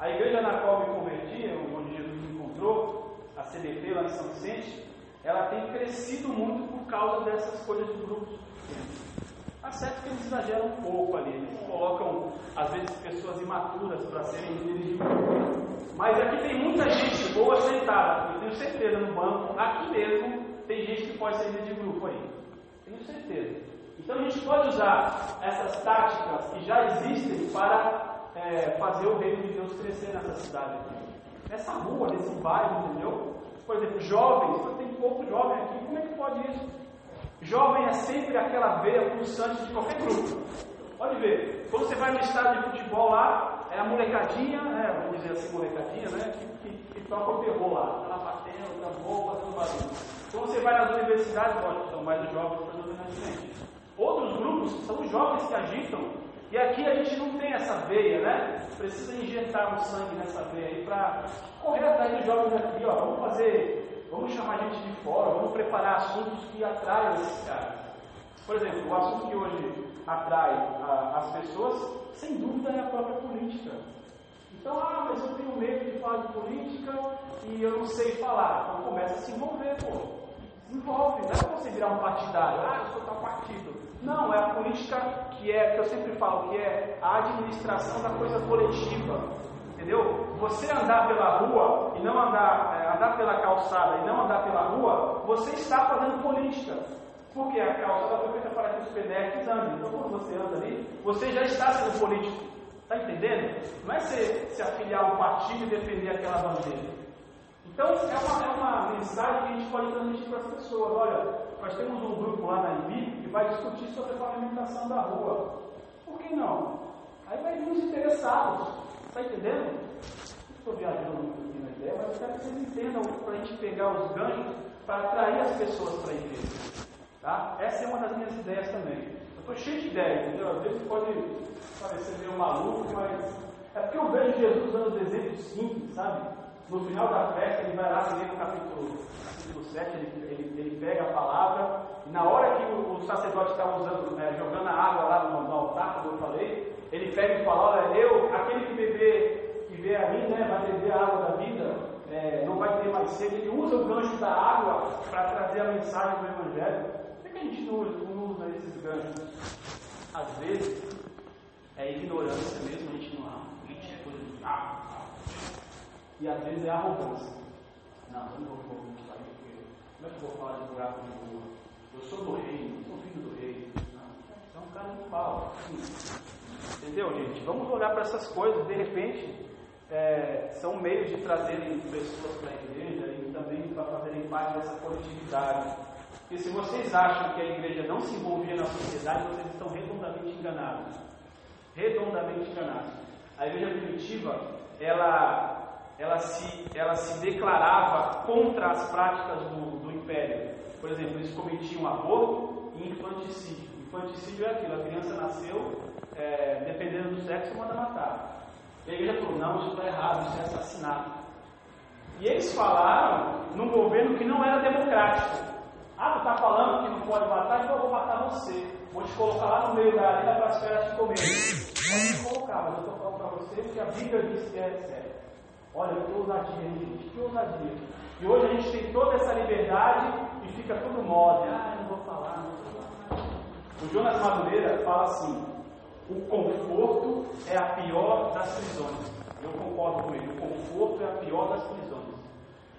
A igreja na qual me converti, onde Jesus me encontrou, a CDP lá em São Vicente, ela tem crescido muito por causa dessas coisas de grupos pequenos. Tá certo que eles exageram um pouco ali, eles colocam, às vezes, pessoas imaturas para serem grupo. Mas aqui tem muita gente boa sentada, eu tenho certeza no banco, aqui mesmo, tem gente que pode ser líder de grupo aí. Tenho certeza. Então a gente pode usar essas táticas que já existem para é, fazer o reino de Deus crescer nessa cidade aqui. Nessa rua, nesse bairro, entendeu? Por exemplo, jovens, tem pouco jovem aqui, como é que pode isso? Jovem é sempre aquela veia pulsante de qualquer grupo. Pode ver, quando você vai no estádio de futebol lá, é a molecadinha, né, vamos dizer assim, molecadinha, né, que, que, toca o terror lá, está lá batendo, tambor, fazendo barulho. Quando você vai nas universidades, lógico, são mais os jovens predominantemente. Outros grupos são os jovens que agitam e aqui a gente não tem essa veia, né? Precisa injetar um sangue nessa veia aí para correr atrás dos jovens aqui, ó. Vamos fazer, vamos chamar gente de fora, vamos preparar assuntos que atraiam esses caras. Por exemplo, o assunto que hoje atrai a, as pessoas, sem dúvida, é a própria política. Então, ah, mas eu tenho medo de falar de política e eu não sei falar. Então começa a se envolver, pô. Se envolve, não é você virar um partidário, ah, eu sou tal partido. Não, é a política que é, que eu sempre falo, que é a administração da coisa coletiva. Entendeu? Você andar pela rua e não andar, é, andar pela calçada e não andar pela rua, você está fazendo política. Porque a calçada foi feita para que os pedestres andem. Então quando você anda ali, você já está sendo político. Está entendendo? Não é se, se afiliar a um partido e defender aquela bandeira. Então, é uma, é uma mensagem que a gente pode transmitir para as pessoas. Olha, nós temos um grupo lá na IBI que vai discutir sobre a pavimentação da rua. Por que não? Aí vai vir os interessados. Está entendendo? Estou viajando muito na ideia, mas eu quero que vocês entendam para a gente pegar os ganhos para atrair as pessoas para a igreja. Tá? Essa é uma das minhas ideias também. Eu estou cheio de ideias, entendeu? Às vezes pode parecer meio maluco, mas é porque eu vejo Jesus dando exemplos simples, sabe? No final da festa, ele vai lá, lê no capítulo, capítulo 7, ele, ele, ele, pega a palavra, e na hora que o, o sacerdote está usando, né, jogando a água lá no, no, altar, como eu falei, ele pega e fala, olha, eu, aquele que beber, que vê a mim, né, vai beber a água da vida, é, não vai ter mais sede. Ele usa o gancho da água para trazer a mensagem do Evangelho. Por que a gente não, não usa esses ganchos? Às vezes, é ignorância mesmo, a gente não, a gente é coisa de ah, e às vezes é arrogância. Não, eu não vou falar isso aí, porque como é que eu vou falar de buraco de rua? Eu sou do reino, sou filho do rei. Cara de pau. Entendeu, gente? Vamos olhar para essas coisas, de repente, é, são meios de trazerem pessoas para a igreja e também para fazerem parte dessa coletividade. Porque se vocês acham que a igreja não se envolvia na sociedade, vocês estão redondamente enganados. Redondamente enganados. A igreja primitiva, ela ela se, ela se declarava contra as práticas do, do império. Por exemplo, eles cometiam aborto e infanticídio. Infanticídio é aquilo, a criança nasceu, é, dependendo do sexo, manda matar. E a igreja falou, não, isso está errado, isso é assassinato. E eles falaram num governo que não era democrático. Ah, tu está falando que não pode matar, então eu vou matar você. Vou te colocar lá no meio da arena para as feras te comer. Pode me colocar, mas eu estou falando para você que a Bíblia diz que é sério. Olha, que ousadia, gente, que ousadia. E hoje a gente tem toda essa liberdade e fica tudo mole. Ah, O Jonas Madureira fala assim: o conforto é a pior das prisões. Eu concordo com ele, o conforto é a pior das prisões.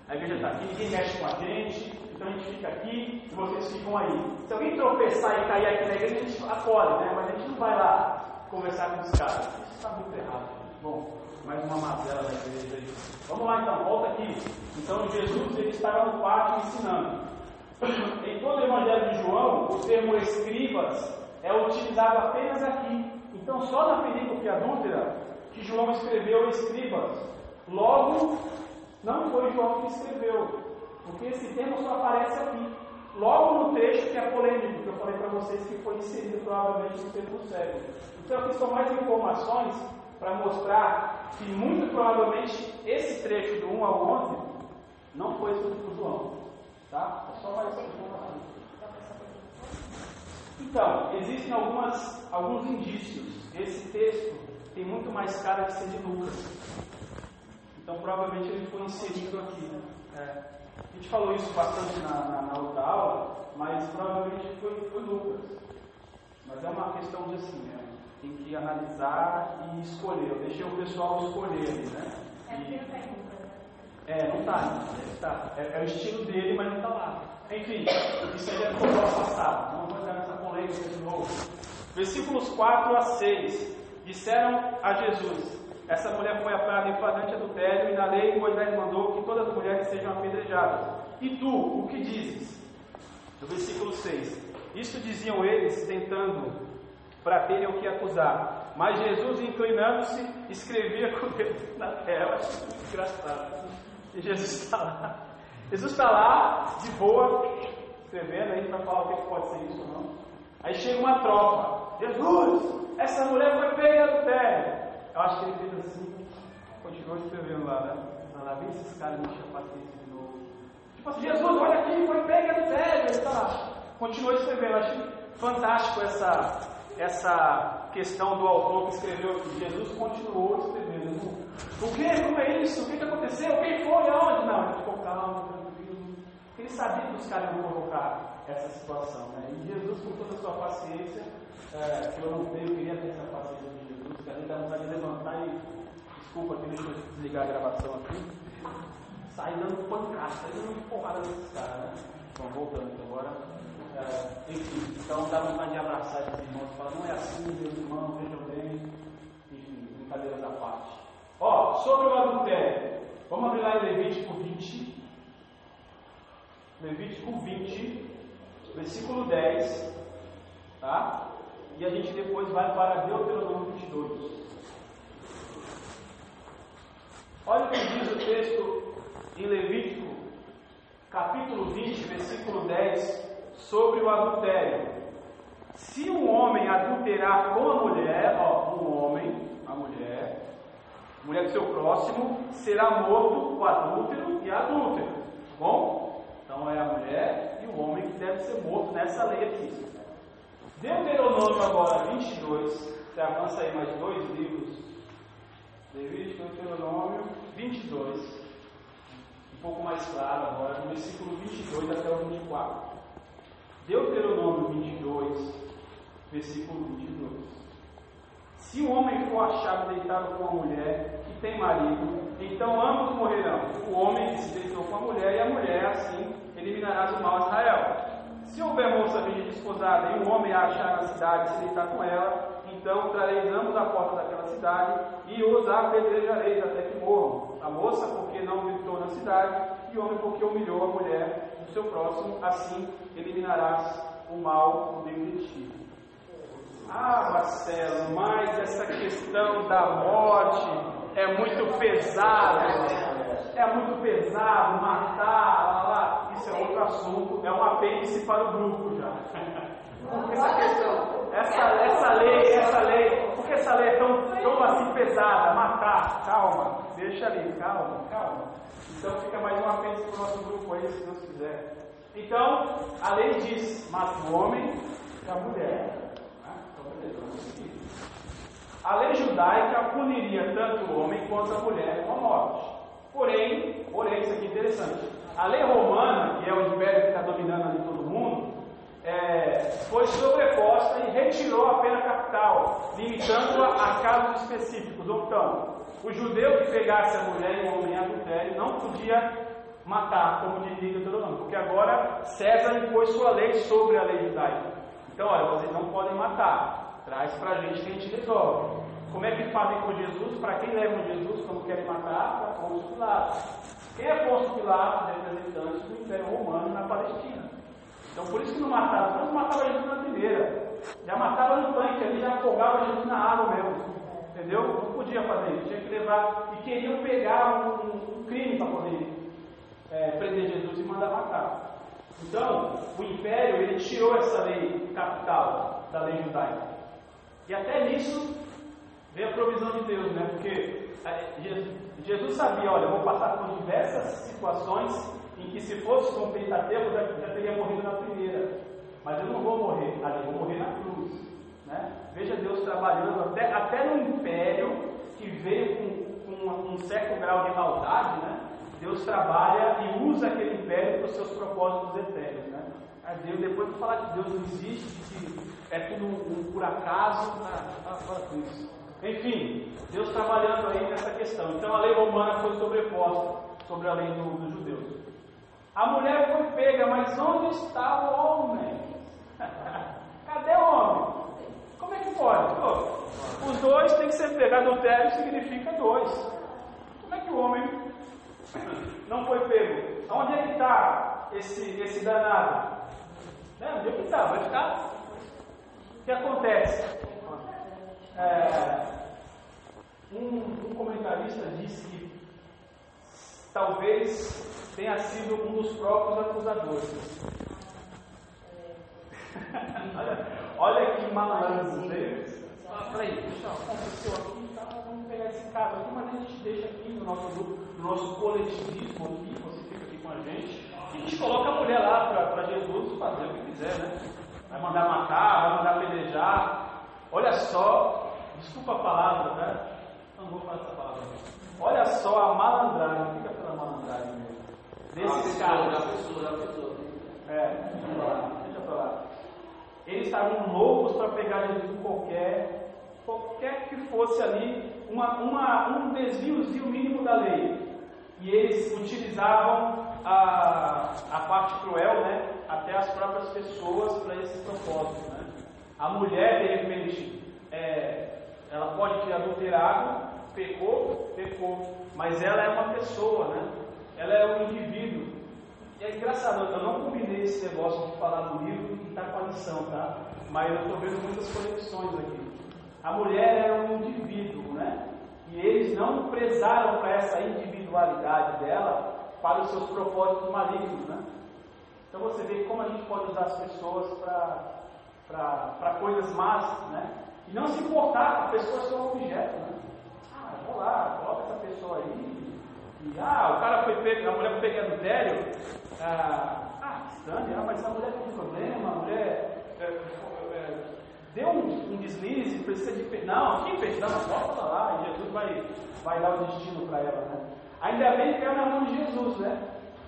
A igreja está aqui, ninguém mexe com a gente, então a gente fica aqui e vocês ficam aí. Se alguém tropeçar e cair aqui na igreja, a gente acolhe, né? Mas a gente não vai lá conversar com os caras. Isso está muito errado. Bom, mais uma mazela da igreja aí. Vamos lá então, volta aqui. Então Jesus ele estava no pátio ensinando. Em todo o Evangelho de João, o termo escribas é utilizado apenas aqui. Então só na perícope adúltera que João escreveu escribas. Logo, não foi João que escreveu, porque esse termo só aparece aqui. Logo no trecho que é polêmico, que eu falei para vocês que foi inserido provavelmente no segundo século. Então aqui são mais informações para mostrar que muito provavelmente esse trecho do 1 ao 11 não foi escrito por João. Tá? É só mais. Então, existem algumas, alguns indícios. Esse texto tem muito mais cara de ser de Lucas. Então, provavelmente ele foi inserido aqui. É. A gente falou isso bastante na, na, na outra aula, mas provavelmente foi, foi Lucas. Mas é uma questão de assim, né? tem que analisar e escolher. Eu deixei o pessoal escolher né? E, é, não está, tá. É, é, o estilo dele, mas não está lá. Enfim, isso aí é do passado. Não vou entrar nessa polêmica de novo. Versículos 4 a 6. Disseram a Jesus: Essa mulher foi aprada em flagrante adultério, e na lei Moisés mandou que todas as mulheres sejam apedrejadas. E tu, o que dizes? No versículo 6. Isto diziam eles, tentando para terem o que acusar. Mas Jesus, inclinando-se, escrevia com o dedo na tela. *laughs* Engraçado. E Jesus está lá. Jesus está lá, de boa, escrevendo aí para falar o que pode ser isso ou não. Aí chega uma tropa. Jesus, essa mulher foi pega em adultério. Eu acho que ele fez assim, continuou escrevendo lá, né? Lá, vem esses caras me encher paciência de novo. Tipo assim, Jesus, olha aqui, foi pega em adultério. Ele está lá. Continuou escrevendo. Eu achei fantástico essa, essa questão do autor que escreveu aqui. Jesus continuou escrevendo. O que? Como é isso? O que, que aconteceu? Quem foi? Aonde? Não, ele ficou calmo, tranquilo. Ele sabia que os caras iam provocar essa situação. Né? E Jesus, com toda a sua paciência, é, que eu não tenho, eu queria ter essa paciência de Jesus, que a gente dá vontade de levantar e. Desculpa que deixa eu desligar a gravação aqui. Sair dando pancada, sair dando porrada nesses caras, né? Então, voltando aqui agora. É, enfim, então dá vontade de abraçar esses irmãos e falar, não é assim, meus irmãos, vejam bem. Enfim, brincadeiras à parte. Ó, sobre o adultério. Vamos abrir lá em Levítico 20. Levítico 20, versículo 10. Tá? E a gente depois vai para Deuteronômio 22. Olha o que diz o texto em Levítico, capítulo 20, versículo 10, sobre o adultério. Se um homem adulterar com a mulher, ó, um homem, a mulher, mulher do seu próximo, será morto o adúltero e a adúltera. Tá bom? Então é a mulher e o homem que deve ser morto nessa lei aqui. Deuteronômio agora 22, você avança aí mais dois livros. Levítico, Deuteronômio 22. Um pouco mais claro agora, no versículo 22 até o 24. Deuteronômio 22, versículo 22. Se o homem for achado deitado com a mulher que tem marido, então ambos morrerão. O homem que se deitou com a mulher e a mulher, assim, eliminará do mal Israel. Se houver moça virgem desposada e um homem a achar na cidade e se deitar com ela, então trareis ambos à porta daquela cidade e os apedrejareis até que morram. A moça porque não gritou na cidade e o homem porque humilhou a mulher do seu próximo, assim eliminarás o mal do meio de ti. Ah, Marcelo, mas essa questão da morte é muito pesada, é muito pesado matar, lá, lá. isso é outro assunto é um apêndice para o grupo já. Essa, questão, essa, essa lei, essa lei, por que essa lei é tão, tão assim pesada? Matar, calma, deixa ali, calma, calma. Então fica mais um apêndice para o nosso grupo aí, se Deus quiser. Então, a lei diz, mata o homem e a mulher. Ah, então, beleza, vamos seguir. A lei judaica puniria tanto o homem quanto a mulher com a morte. Porém, porém, isso aqui é interessante. A lei romana, que é o império que está dominando ali todo mundo, é, foi sobreposta e retirou a pena capital, limitando-a a casos específicos. Então, o judeu que pegasse a mulher e o homem em adultério não podia matar, como dizia Deuteronômio, porque agora César impôs sua lei sobre a lei judaica. Então, olha, vocês não podem matar, traz para a gente que a gente resolve. Como é que fazem com Jesus? Para quem levam Jesus quando querem matar? Para Pôncio Pilatos. Quem é Pôncio Pilatos? Representante do Império Romano na Palestina. Então por isso que não matavam. Não matava Jesus na primeira. Já matava no tanque ali, já afogava Jesus na água mesmo. Entendeu? Não podia fazer isso. Tinha que levar. E queriam pegar um, um crime para poder é, prender Jesus e mandar matar. Então, o Império ele tirou essa lei capital da lei judaica. E até nisso veio a provisão de Deus, né? Porque é, Jesus sabia, olha, eu vou passar por diversas situações em que se fosse com o Pentateuco já, já teria morrido na primeira. Mas eu não vou morrer ali, vou morrer na cruz. Né? Veja Deus trabalhando até, até no império que veio com, com um certo grau de maldade, né? Deus trabalha e usa aquele império para os seus propósitos eternos. Né? Deus, depois de falar que Deus não existe, que é tudo um, um por acaso, ah, isso. Enfim, Deus trabalhando aí nessa questão. Então a lei romana foi sobreposta sobre a lei do, dos judeus. A mulher foi pega, mas onde está o homem? *laughs* Cadê o homem? Como é que pode? Pô, os dois têm que ser pegados. Adultério significa dois. Como é que o homem não foi pego? Onde é que está esse, esse danado? Né? Onde é que? Vai ficar? O que acontece? É, um, um comentarista disse que talvez tenha sido um dos próprios acusadores. *laughs* olha, olha que malandro deles. Ah, peraí, deixa aconteceu aqui, tá, vamos pegar esse caso aqui, mas a gente deixa aqui no nosso grupo, no nosso coletivismo aqui, você fica aqui com a gente, a gente coloca a mulher lá para Jesus fazer o que quiser, né? Vai mandar matar, vai mandar apedrejar. Olha só, desculpa a palavra, né? Não vou falar essa palavra. Olha só a malandragem, fica pela malandragem mesmo. Desses caras.
Da pessoa, da pessoa.
É, deixa eu falar, deixa eu falar. Eles estavam loucos para pegar Jesus qualquer, qualquer que fosse ali, uma, uma, um desviozinho mínimo da lei. E eles utilizavam a, a parte cruel, né, até as próprias pessoas para esse propósito. Né? A mulher, de repente, é, ela pode ter adulterado, pecou, pecou, mas ela é uma pessoa, né? Ela é um indivíduo. E é engraçado, eu não combinei esse negócio de falar do livro e tá com a lição, tá? Mas eu estou vendo muitas conexões aqui. A mulher é um indivíduo, né? E eles não prezaram para essa individualidade dela para os seus propósitos malignos, né? Então você vê como a gente pode usar as pessoas para coisas más, né? E não se importar, a pessoa só um objeto, né? Ah, vou lá, coloca essa pessoa aí. E, ah, o cara foi pego, a mulher foi pega adultério. Ah, ah estranho, ah, mas a mulher tem problema, a mulher é, é, deu um, um, deslize, precisa de. Não? Dá uma volta lá, e Jesus vai, vai dar o destino para ela, né? Ainda bem que caiu na mão de Jesus, né?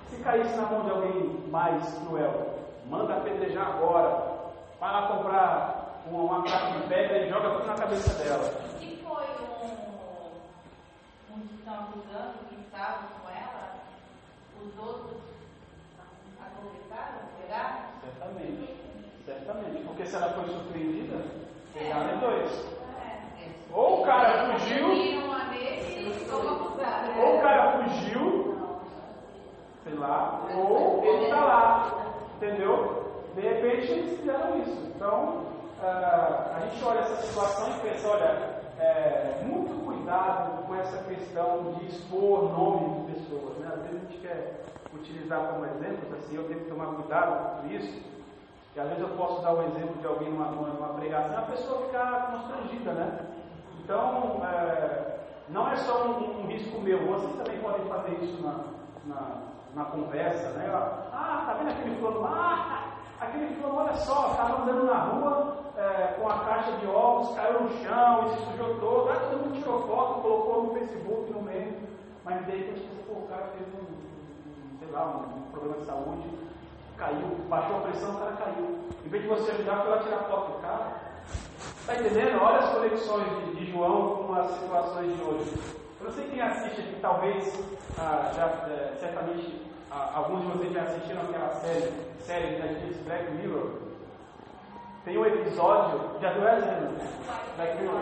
Se caísse na mão de alguém mais cruel, manda apedrejar agora. Vai lá comprar uma, uma caixa de pedra e joga tudo na cabeça dela.
E foi um, um que estão acusando, que estava com ela, os outros aproveitaram, pegaram?
Certamente, certamente. Porque se ela foi surpreendida, pegaram é. dois. É. Ou o cara fugiu. Ou o cara fugiu, sei lá, ou ele está lá. Entendeu? De repente eles fizeram isso. Então, uh, a gente olha essa situação e pensa, olha, é, muito cuidado com essa questão de expor nome de pessoas. Né? Às vezes a gente quer utilizar como exemplo, assim, eu tenho que tomar cuidado com isso, que às vezes eu posso dar o exemplo de alguém numa, numa, numa pregação, a pessoa ficar constrangida, né? Então, é, não é só um, um, risco meu, vocês também podem fazer isso na, na, na conversa, né? Ah, tá vendo aquele fulano? Ah, aquele fulano, olha só, estava andando na rua é, com a caixa de ovos, caiu no chão se sujou todo, ah, todo mundo tirou foto, colocou no Facebook, no meio, mas daí a gente pô, o cara teve um sei lá, um, um problema de saúde, caiu, baixou a pressão, o cara caiu. Em vez de você ajudar, foi lá tirar foto do cara. Está entendendo? Olha as conexões de, de, João com as situações de hoje. Não sei quem assiste aqui, talvez, ah, já, é, certamente, ah, alguns de vocês já assistiram aquela série, série de Netflix Black Mirror. Tem um episódio, já viu essa? Black Mirror?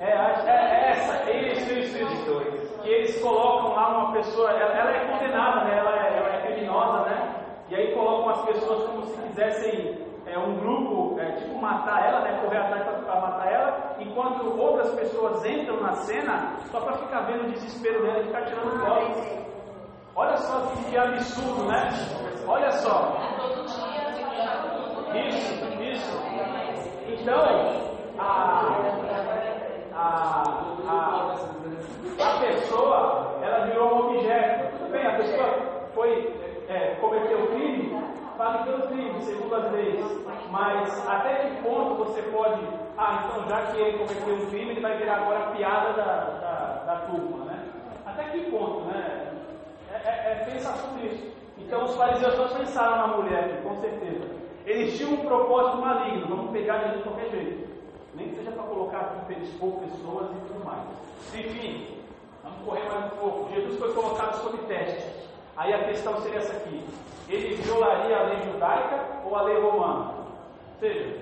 É, é, é essa, isso, isso, isso. Que eles colocam lá uma pessoa, ela, ela é condenada, né? Ela é, ela é criminosa, né? E aí colocam as pessoas como se quisessem é, um grupo, é, tipo, matar ela, né, correr atrás para matar ela, enquanto outras pessoas entram na cena só para ficar vendo o desespero dela e ficar tirando fotos. Olha só que, que absurdo, né? Olha só. Isso, isso. Então, a, a, a, a pessoa, ela virou um objeto. Tudo bem, a pessoa foi, é, cometeu crime, pague pelo crime, segundo as leis. Mas até que ponto você pode. Ah, então já que ele cometeu um crime, ele vai virar agora a piada da, da, da turma, né? Até que ponto, né? É, é, é pensar sobre isso. Então os fariseus só pensaram na mulher, com certeza. Eles tinham um propósito maligno, vamos pegar ele de qualquer jeito. Nem que seja para colocar aqui expor pessoas e tudo mais. Enfim, vamos correr mais um pouco. Jesus foi colocado sob teste. Aí a questão seria essa aqui: ele violaria a lei judaica ou a lei romana? Ou seja,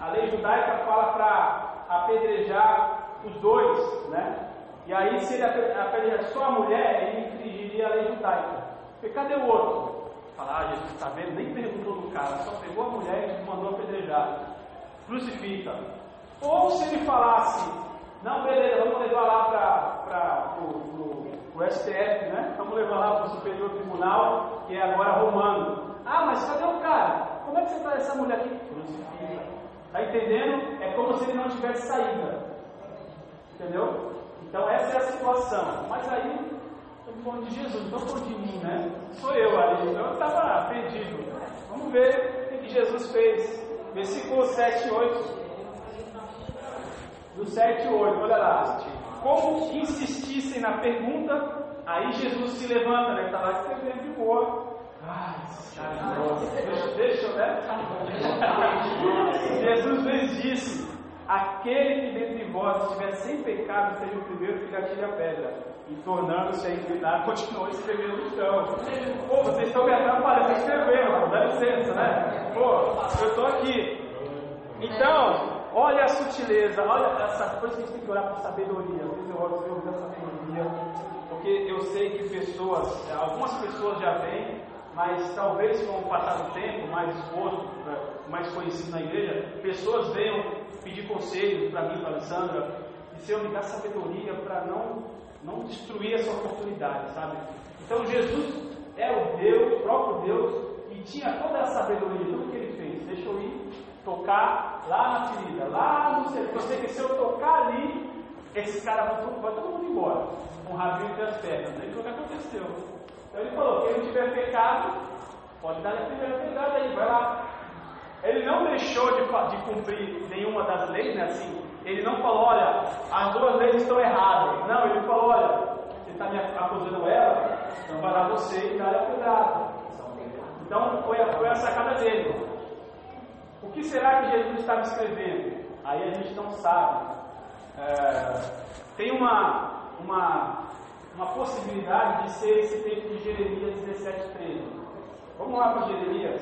a lei judaica fala para apedrejar os dois, né? E aí, se ele apedrejar só a mulher, ele infringiria a lei judaica. Porque cadê o outro? Falar, ah, Jesus está vendo, nem perguntou do cara, só pegou a mulher e mandou apedrejar. Crucifica. Ou se ele falasse, não, beleza, vamos levar lá para o STF, né? Vamos levar lá para o Superior Tribunal, que é agora romano. Ah, mas cadê o cara? Como é que você traz essa mulher aqui? Crucifica. Está entendendo? É como se ele não tivesse saída. Entendeu? Então essa é a situação. Mas aí, estou falando de Jesus, não falando de mim, né? Sou eu ali. Então eu estava perdido. Vamos ver o que Jesus fez. Versículo 7 e 8. Do 7 e 8, olha lá. Como insistissem na pergunta, aí Jesus se levanta, né? Está lá escrevendo de boa. Ai, deixa, deixa, né? *laughs* Jesus lhes disse: Aquele que dentre vós estiver sem pecado, seja o primeiro que atire a pedra. E tornando-se a inclinar, continuou escrevendo no chão. Pô, vocês estão me atrapalhando escrevendo, dá licença, né? Pô, eu estou aqui. Então, olha a sutileza, olha essa coisa que a gente tem que orar por sabedoria. Às vezes eu oro por sabedoria, porque eu sei que pessoas, algumas pessoas já vêm mas talvez com o passar do tempo, mais exposto, mais conhecido na igreja, pessoas venham pedir conselho para mim, para a Alessandra, e Senhor, me dá sabedoria para não, não destruir essa oportunidade, sabe? Então Jesus é o Deus, o próprio Deus, e tinha toda a sabedoria, tudo que ele fez. Deixa eu ir tocar lá na ferida, lá no sei que se eu tocar ali, esse cara vai, vai todo mundo embora, com o rabinho entre as pernas. Aí foi o que aconteceu. Então ele falou: quem não tiver pecado, pode dar a primeira pegada aí, vai lá. Ele não deixou de, de cumprir nenhuma das leis, né? Assim, ele não falou: olha, as duas leis estão erradas. Não, ele falou: olha, você está me acusando ela, então vai lá você e dá a pedrada. Então foi a, foi a sacada dele. O que será que Jesus estava escrevendo? Aí a gente não sabe. É, tem uma, uma uma possibilidade de ser esse texto de Jeremias 17, 13. Vamos lá para Jeremias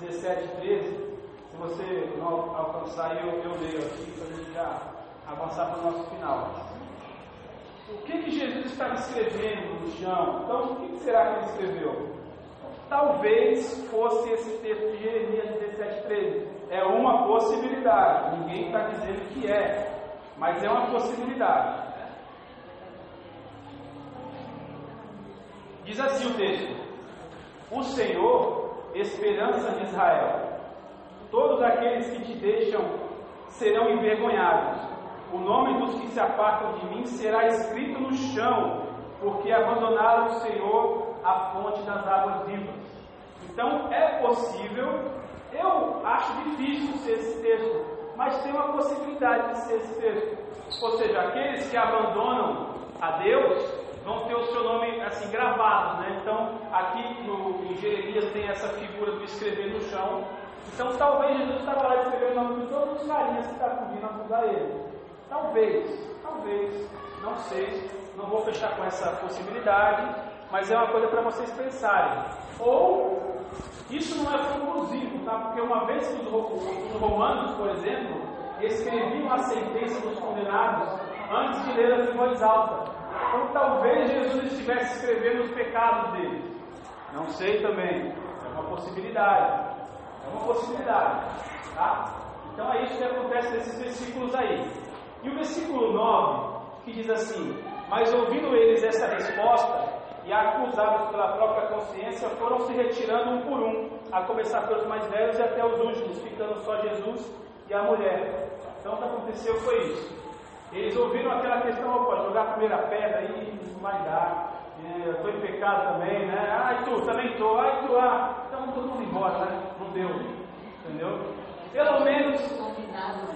17, 13. Se você não alcançar, eu, eu leio aqui para a gente já avançar para o nosso final. O que, que Jesus estava escrevendo no chão? Então, o que será que ele escreveu? Talvez fosse esse texto de Jeremias 17, 13. É uma possibilidade. Ninguém está dizendo que é, mas é uma possibilidade. Diz assim o texto: O Senhor, esperança de Israel, todos aqueles que te deixam serão envergonhados. O nome dos que se apartam de mim será escrito no chão, porque abandonaram o Senhor, a fonte das águas vivas. Então é possível, eu acho difícil ser esse texto, mas tem uma possibilidade de ser esse texto. Ou seja, aqueles que abandonam a Deus vão ter o seu nome assim gravado, né? Então aqui no, em Jeremias tem essa figura do escrever no chão. Então talvez Jesus estava lá escrevendo o nome de todos os carinhas que estavam vindo acusar ele. Talvez, talvez, não sei, não vou fechar com essa possibilidade, mas é uma coisa para vocês pensarem. Ou isso não é conclusivo, tá? Porque uma vez que os romanos, por exemplo, escreviam a sentença dos condenados antes de ler em voz alta. Então talvez Jesus estivesse escrevendo os pecados deles. Não sei também. É uma possibilidade. É uma possibilidade. Tá? Então é isso que acontece nesses versículos aí. E o versículo 9, que diz assim: Mas ouvindo eles essa resposta, e acusados pela própria consciência, foram se retirando um por um, a começar pelos mais velhos e até os últimos, ficando só Jesus e a mulher. Então o que aconteceu foi isso. Eles ouviram aquela questão, opa, jogar a primeira pedra aí não vai dar. É, eu estou em pecado também, né? Ai, tu, também estou. Ai, tu, ah. Então todo mundo embora, né? Não deu. Entendeu? Pelo menos.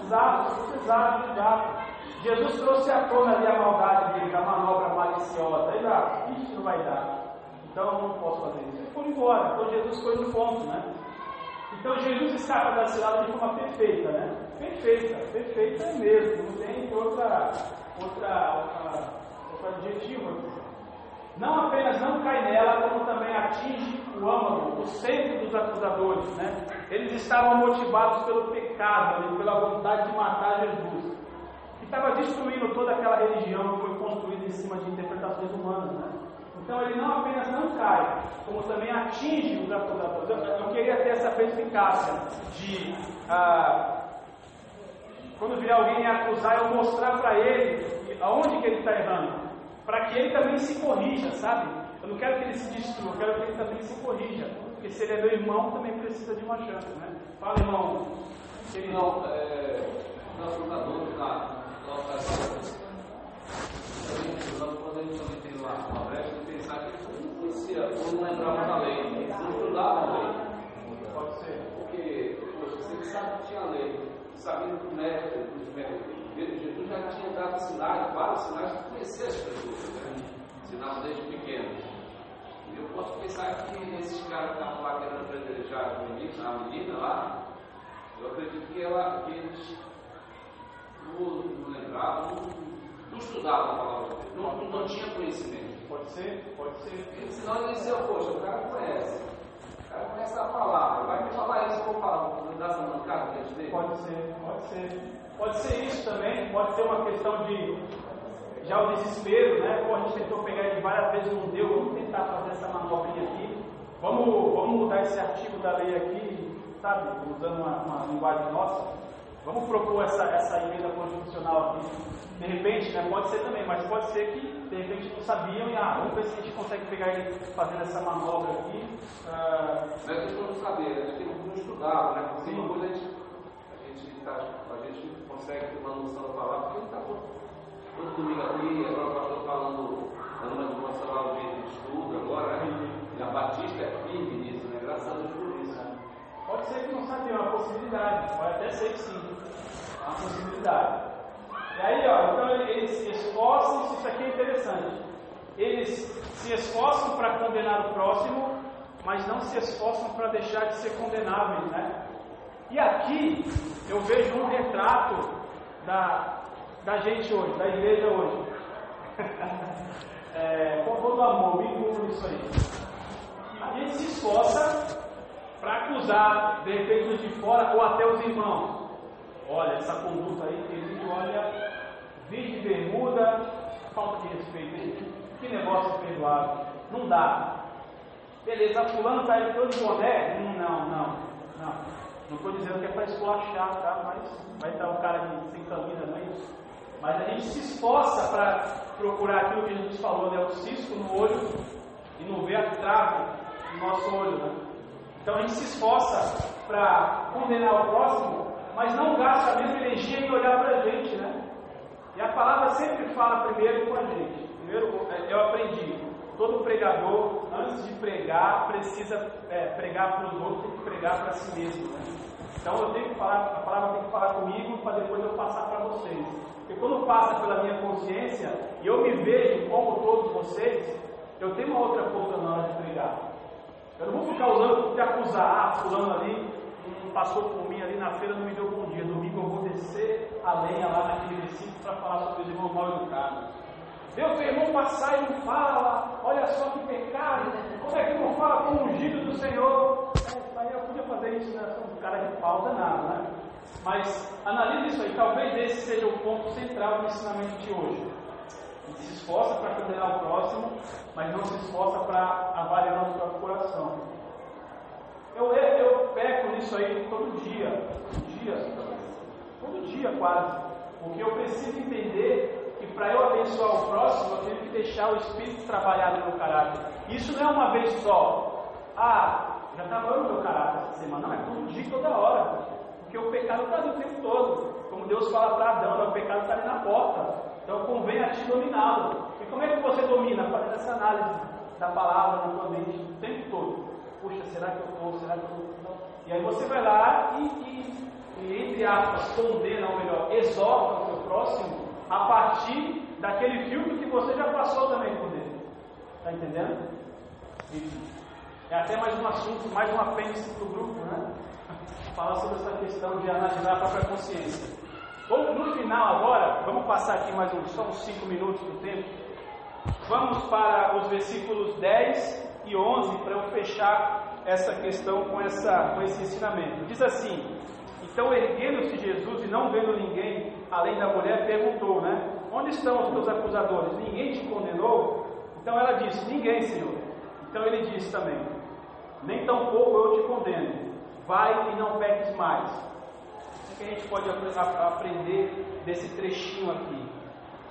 Exato, exato, exato. Jesus trouxe à tona ali a maldade dele, a manobra maliciosa. Aí já, isso não vai dar. Então eu não posso fazer isso. Ele foi embora. Então Jesus foi no ponto, né? Então Jesus escapa da cidade de forma perfeita, né? Perfeita, perfeita mesmo, não tem outra, outra, outra, outro adjetivo. Não apenas não cai nela, como também atinge o âmago, o centro dos acusadores, né? Eles estavam motivados pelo pecado, pela vontade de matar Jesus. Estava destruindo toda aquela religião que foi construída em cima de interpretações humanas, né? Então ele não apenas não cai, como também atinge os acusadores. Eu, queria ter essa perspicácia de ah, quando vier alguém me acusar, eu mostrar para ele aonde que ele está errando, para que ele também se corrija, sabe? Eu não quero que ele se destrua, eu quero que ele também se corrija, porque se ele é meu irmão, também precisa de uma chance, né? Fala, irmão.
Ele não, é, nós na quando a gente também tem uma, uma brecha de pensar que eles não conhecia, ou não lembrava da lei, não estudava a lei.
Pode ser.
Porque, você sabe que tinha lei, sabendo que o médico, os médicos, Jesus já tinha dado sinais, vários sinais de conhecer as pessoas? Sinais desde pequenos. E eu posso pensar que esses caras que estavam lá querendo apedrejar a menina, lá, eu acredito que, ela, que eles não, não lembravam, não, não estudavam a palavra de Deus, não, não tinha conhecimento.
Pode ser, pode ser.
E senão eles diziam, poxa, o cara conhece cara começa a falar, vai me falar isso, vou falar, vou dar essa mancada diante dele.
Pode ser, pode ser. Pode ser isso também, pode ser uma questão de já o desespero, né? Como a gente tentou pegar ele várias vezes, não deu, vamos tentar fazer essa manobrinha aqui. Vamos, vamos mudar esse artigo da lei aqui, sabe? Usando uma, uma linguagem nossa. Vamos propor essa, essa emenda constitucional aqui. De repente, né, pode ser também, mas pode ser que de repente não sabiam e ah, vamos ver se a gente consegue pegar ele fazendo essa manobra aqui.
Não é questão de saber, a gente tem que estudar, né? Porque uma coisa a gente, a gente, tá, a gente consegue ter uma noção da palavra, porque gente está todo domingo aqui, agora o pastor falando, dando uma demonstração de estudo agora, né? E a Batista é firme nisso, né? Graças a Deus por isso. Né?
Pode ser que não sabiam, é uma possibilidade, pode até ser que sim, uma possibilidade. E aí, ó, então eles se esforçam, isso aqui é interessante. Eles se esforçam para condenar o próximo, mas não se esforçam para deixar de ser condenáveis, né? E aqui eu vejo um retrato da, da gente hoje, da igreja hoje. *laughs* é, com todo amor, me incluo nisso aí. A gente se esforça para acusar, de repente, de fora ou até os irmãos. Olha, essa conduta aí, querido, olha, vir de bermuda, falta de respeito. Que negócio perdoável. Não dá. Beleza, fulano está aí todo boné? Não, não, não. Não estou dizendo que é para esculachar, tá? Mas vai estar um cara aqui sem camisa, não é isso? Mas a gente se esforça para procurar aquilo que Jesus falou, né? O cisco no olho e não vê a trave no nosso olho. Né? Então a gente se esforça para condenar o próximo, mas não gasta a mesma energia em olhar para a gente. Né? E a palavra sempre fala primeiro com a gente. Primeiro, é, eu aprendi. Todo pregador, antes de pregar, precisa é, pregar para os outros, tem que pregar para si mesmo. Né? Então eu tenho que falar, a palavra tem que falar comigo para depois eu passar para vocês. Porque quando passa pela minha consciência e eu me vejo como todos vocês, eu tenho uma outra coisa na hora de pregar. Eu não vou ficar usando de acusar, ah, fulano ali, passou por mim ali na feira, não me deu bom dia. Domingo eu vou descer a lenha lá naquele recinto para falar sobre os irmãos mal educados. Teu irmão passar e não fala, olha só que pecado, como é que não fala com o ungido do Senhor? É, aí eu podia fazer isso, né? Um cara de pau danado, né? Mas analise isso aí, talvez esse seja o ponto central do ensinamento de hoje. Gente se esforça para condenar o próximo, mas não se esforça para avaliar nosso próprio coração. Eu, eu peco nisso aí todo dia, todo dia, todo dia quase, porque eu preciso entender que para eu abençoar o próximo, eu tenho que deixar o Espírito trabalhar no meu caráter. Isso não é uma vez só. Ah, já trabalhou no meu caráter essa semana. Não, é todo dia, toda hora. Porque o pecado está ali o tempo todo. Como Deus fala para Adão, né, o pecado está ali na porta. Então convém a ti dominá-lo. E como é que você domina? Fazendo essa análise da palavra na tua mente o tempo todo. Puxa, será que eu estou? Será que eu estou? E aí você vai lá e, e, e, entre aspas, condena, ou melhor, exorta o seu próximo a partir daquele filtro que você já passou também por dentro. Está entendendo? É até mais um assunto, mais um apêndice para o grupo, né? *laughs* Falar sobre essa questão de analisar a própria consciência. No final agora, vamos passar aqui mais uns, só uns 5 minutos do tempo. Vamos para os versículos 10 e 11 para eu fechar essa questão com, essa, com esse ensinamento. Diz assim: Então, erguendo-se Jesus e não vendo ninguém além da mulher, perguntou, né? Onde estão os teus acusadores? Ninguém te condenou? Então ela disse: Ninguém, Senhor. Então ele disse também: Nem tampouco eu te condeno. Vai e não peques mais que a gente pode aprender desse trechinho aqui?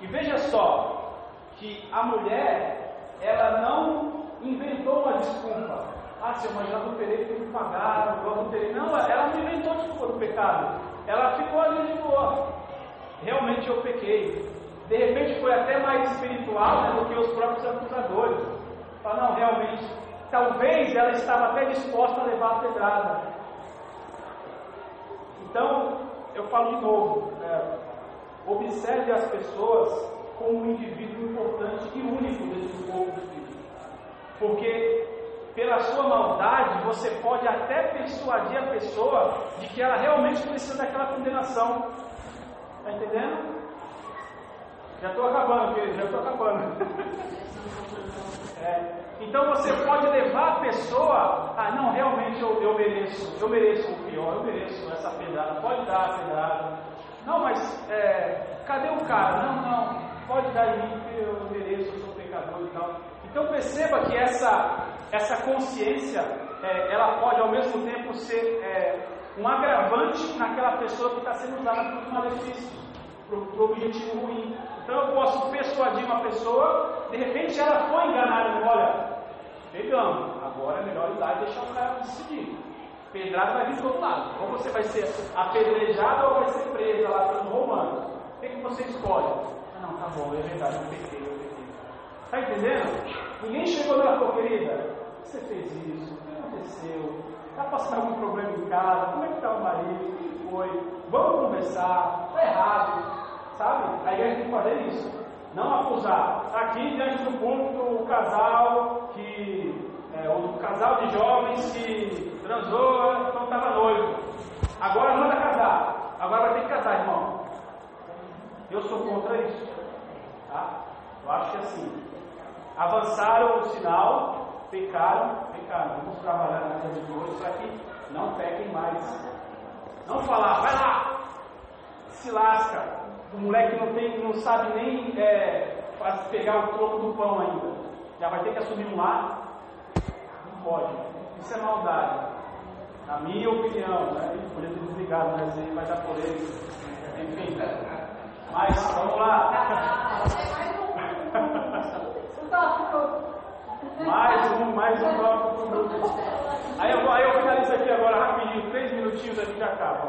E veja só, que a mulher, ela não inventou uma desculpa. Ah, senhor, mas eu adulterei porque me pagaram, eu adulterei. Não, ela não inventou desculpa do pecado. Ela ficou ali de boa. Realmente eu pequei. De repente foi até mais espiritual né, do que os próprios acusadores. Fala, não, realmente, talvez ela estava até disposta a levar a pedrada. Então, eu falo de novo, é, observe as pessoas como um indivíduo importante e único do povo. Porque pela sua maldade, você pode até persuadir a pessoa de que ela realmente precisa daquela condenação. Está entendendo? Já estou acabando, querido, já estou acabando. *laughs* é, então você pode levar a pessoa a, não, realmente eu, eu mereço, eu mereço o pior, eu mereço essa pedrada, pode dar a pedrada. Não, mas é, cadê o cara? Não, não, pode dar aí, eu mereço, eu sou pecador e tal. Então perceba que essa, essa consciência, é, ela pode ao mesmo tempo ser é, um agravante naquela pessoa que está sendo usada para um malefício, para o objetivo ruim. Então eu posso persuadir uma pessoa, de repente ela foi enganada, olha, pegamos, agora é melhor ir lá e deixar o cara decidir. Pedrada vai vir do outro lado. Ou você vai ser apedrejada ou vai ser presa lá pelos romanos. O que, que você escolhe? Ah, não, tá bom, é verdade, eu pequei. Está entendendo? Ninguém chegou lá, pô, querida, você fez isso, o que aconteceu? Está passando algum problema em casa? Como é que está o marido? Quem foi? Vamos conversar, está errado sabe? A igreja tem que fazer isso. Não acusar. Aqui diante do púlpito o casal que. É, o casal de jovens que transou, não estava noivo. Agora manda casar. Agora vai ter que casar, irmão. Eu sou contra isso. Tá? Eu acho que assim. Avançaram o sinal, pecaram, pecaram. Vamos trabalhar na casa de hoje para que não pequem mais. Não falar, vai lá, se lasca, o moleque não, tem, não sabe nem é, pegar o troco do pão ainda. Já vai ter que assumir um lar. Não pode. Isso é maldade. Na minha opinião, né? Podia ter desligado, mas aí vai dar polêmica. Enfim. Mas vamos lá. Mais um, mais um tópico. Aí eu, aí eu finalizo aqui agora rapidinho, três minutinhos a gente acaba.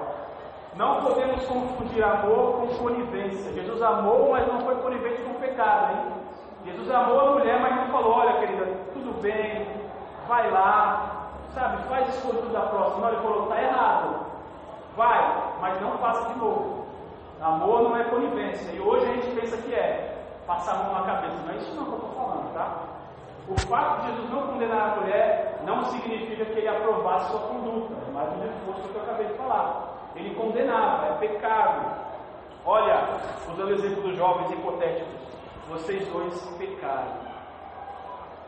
Não podemos confundir amor com conivência. Jesus amou, mas não foi conivente com o pecado, hein? Jesus amou a mulher, mas não falou, olha querida, tudo bem, vai lá, sabe, faz escolha da próxima. Ele falou, está errado. Vai, mas não faça de novo. Amor não é conivência. E hoje a gente pensa que é mão na cabeça. Não é isso que eu estou falando, tá? O fato de Jesus não condenar a mulher não significa que ele aprovasse sua conduta. É mais um reforço que eu acabei de falar. Ele condenava, é pecado. Olha, usando o exemplo dos jovens hipotéticos, vocês dois pecaram.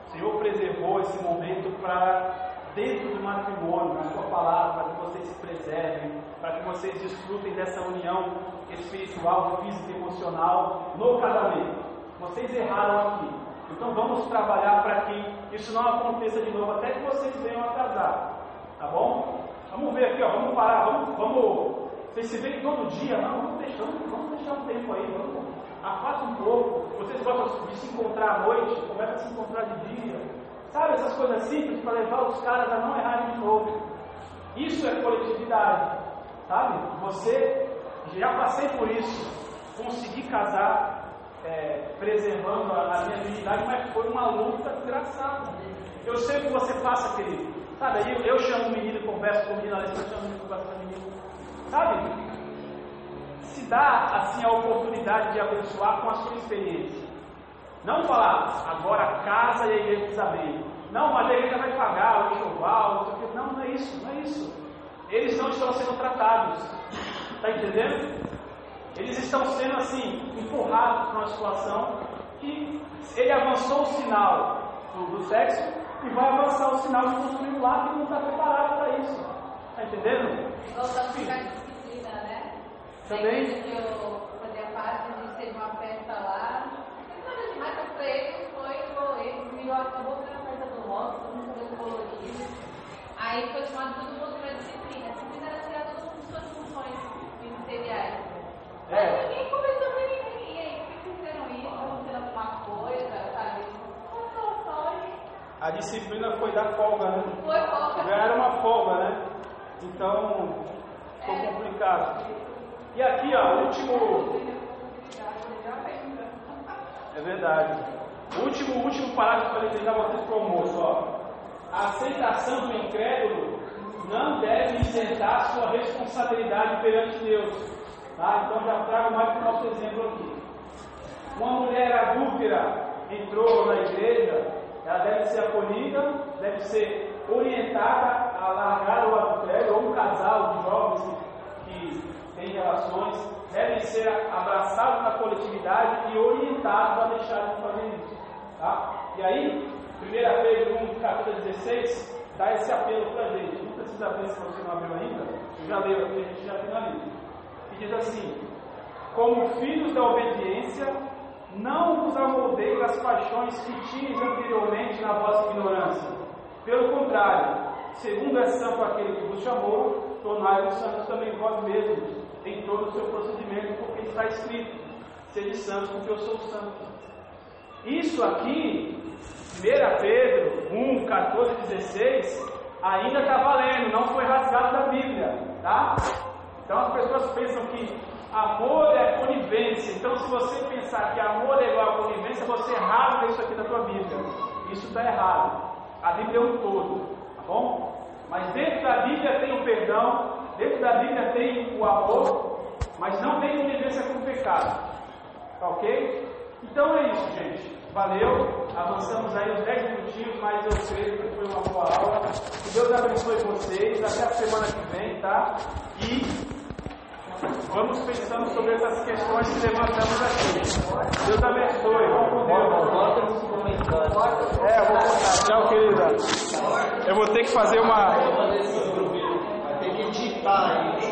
O Senhor preservou esse momento para dentro do matrimônio, na sua palavra, para que vocês se preservem, para que vocês desfrutem dessa união espiritual, física e emocional no casamento. Vocês erraram aqui. Então vamos trabalhar para que isso não aconteça de novo, até que vocês venham a casar. Tá bom? Vamos ver aqui, ó, vamos parar, vamos, vamos. Vocês se veem todo dia, não, vamos deixar, vamos deixar um tempo aí, vamos. Afasta um pouco. Vocês gostam de se encontrar à noite, começa a se encontrar de dia. Sabe essas coisas simples para levar os caras a não errarem de novo. Isso é coletividade. Sabe? Você, já passei por isso. Consegui casar é, preservando a, a minha dignidade, mas foi uma luta desgraçada. Eu sei que você passa, querido. Sabe, eu, eu chamo o menino, converso com o menino, a Alessandra chama o menino, conversa com o menino. Sabe? Se dá, assim, a oportunidade de abençoar com a sua experiência. Não falar, agora casa e a igreja precisa abrir. Não, mas a igreja vai pagar o enxoval, não, não é isso, não é isso. Eles não estão sendo tratados. Está entendendo? Eles estão sendo assim, empurrados para uma situação que ele avançou o sinal do, do sexo e vai avançar o sinal de construir um lar que não está preparado para isso. Está entendendo?
Voltando para a disciplina, né?
Também.
que eu fazia parte, a gente teve uma festa lá. Nada demais, mas para eles foi, eles me acabou sendo a festa do rock, todo mundo cabelo colorido. Aí foi chamado todo mundo para disciplina. A disciplina era tirar todas as suas funções ministeriais.
É.
ninguém conversou com ninguém. E aí, fizeram isso? Estão fazendo alguma coisa, sabe? Só
A disciplina foi dar folga, né?
foi folga.
Ganharam uma folga, né? Então, ficou complicado. E aqui, ó, o último. É verdade. O último, último parágrafo para deixar vocês para o almoço, ó. A aceitação do incrédulo não deve isentar sua responsabilidade perante Deus. Tá? Então já trago mais o nosso exemplo aqui. Uma mulher adúltera entrou na igreja, ela deve ser acolhida, deve ser orientada a largar o adultério, ou um casal de jovens que, têm relações, devem ser abraçados na coletividade e orientados a deixarem de fazer isso. Tá? E aí, 1 Pedro 1, capítulo 16, dá esse apelo para a gente. Não precisa ver se você não abriu ainda, eu já leio aqui, a gente já finaliza. Diz assim: Como filhos da obediência, não vos amoldeis das paixões que tinhas anteriormente na vossa ignorância. Pelo contrário, segundo é santo aquele que vos chamou, tornai-vos santos também vós mesmos, em todo o seu procedimento, porque está escrito: Sede santos, porque eu sou santo. Isso aqui, 1 Pedro 1, 14 e 16, ainda está valendo, não foi rasgado da Bíblia, tá? Então as pessoas pensam que amor é conivência. Então, se você pensar que amor é igual a conivência, você rasga isso aqui da tua Bíblia. Isso está errado. A Bíblia é um todo, tá bom? Mas dentro da Bíblia tem o perdão, dentro da Bíblia tem o amor, mas não tem conivência com o pecado. Tá ok? Então é isso, gente. Valeu. Avançamos aí uns 10 minutinhos, mas eu creio que foi uma boa aula. Que Deus abençoe vocês. Até a semana que vem, tá? E vamos pensando sobre essas questões que levantamos aqui. Deus abençoe. Vamos com Deus.
Bota nos comentários.
É, eu vou contar. Tchau, querida. Eu vou ter que fazer uma.
Vai ter que digitar aí.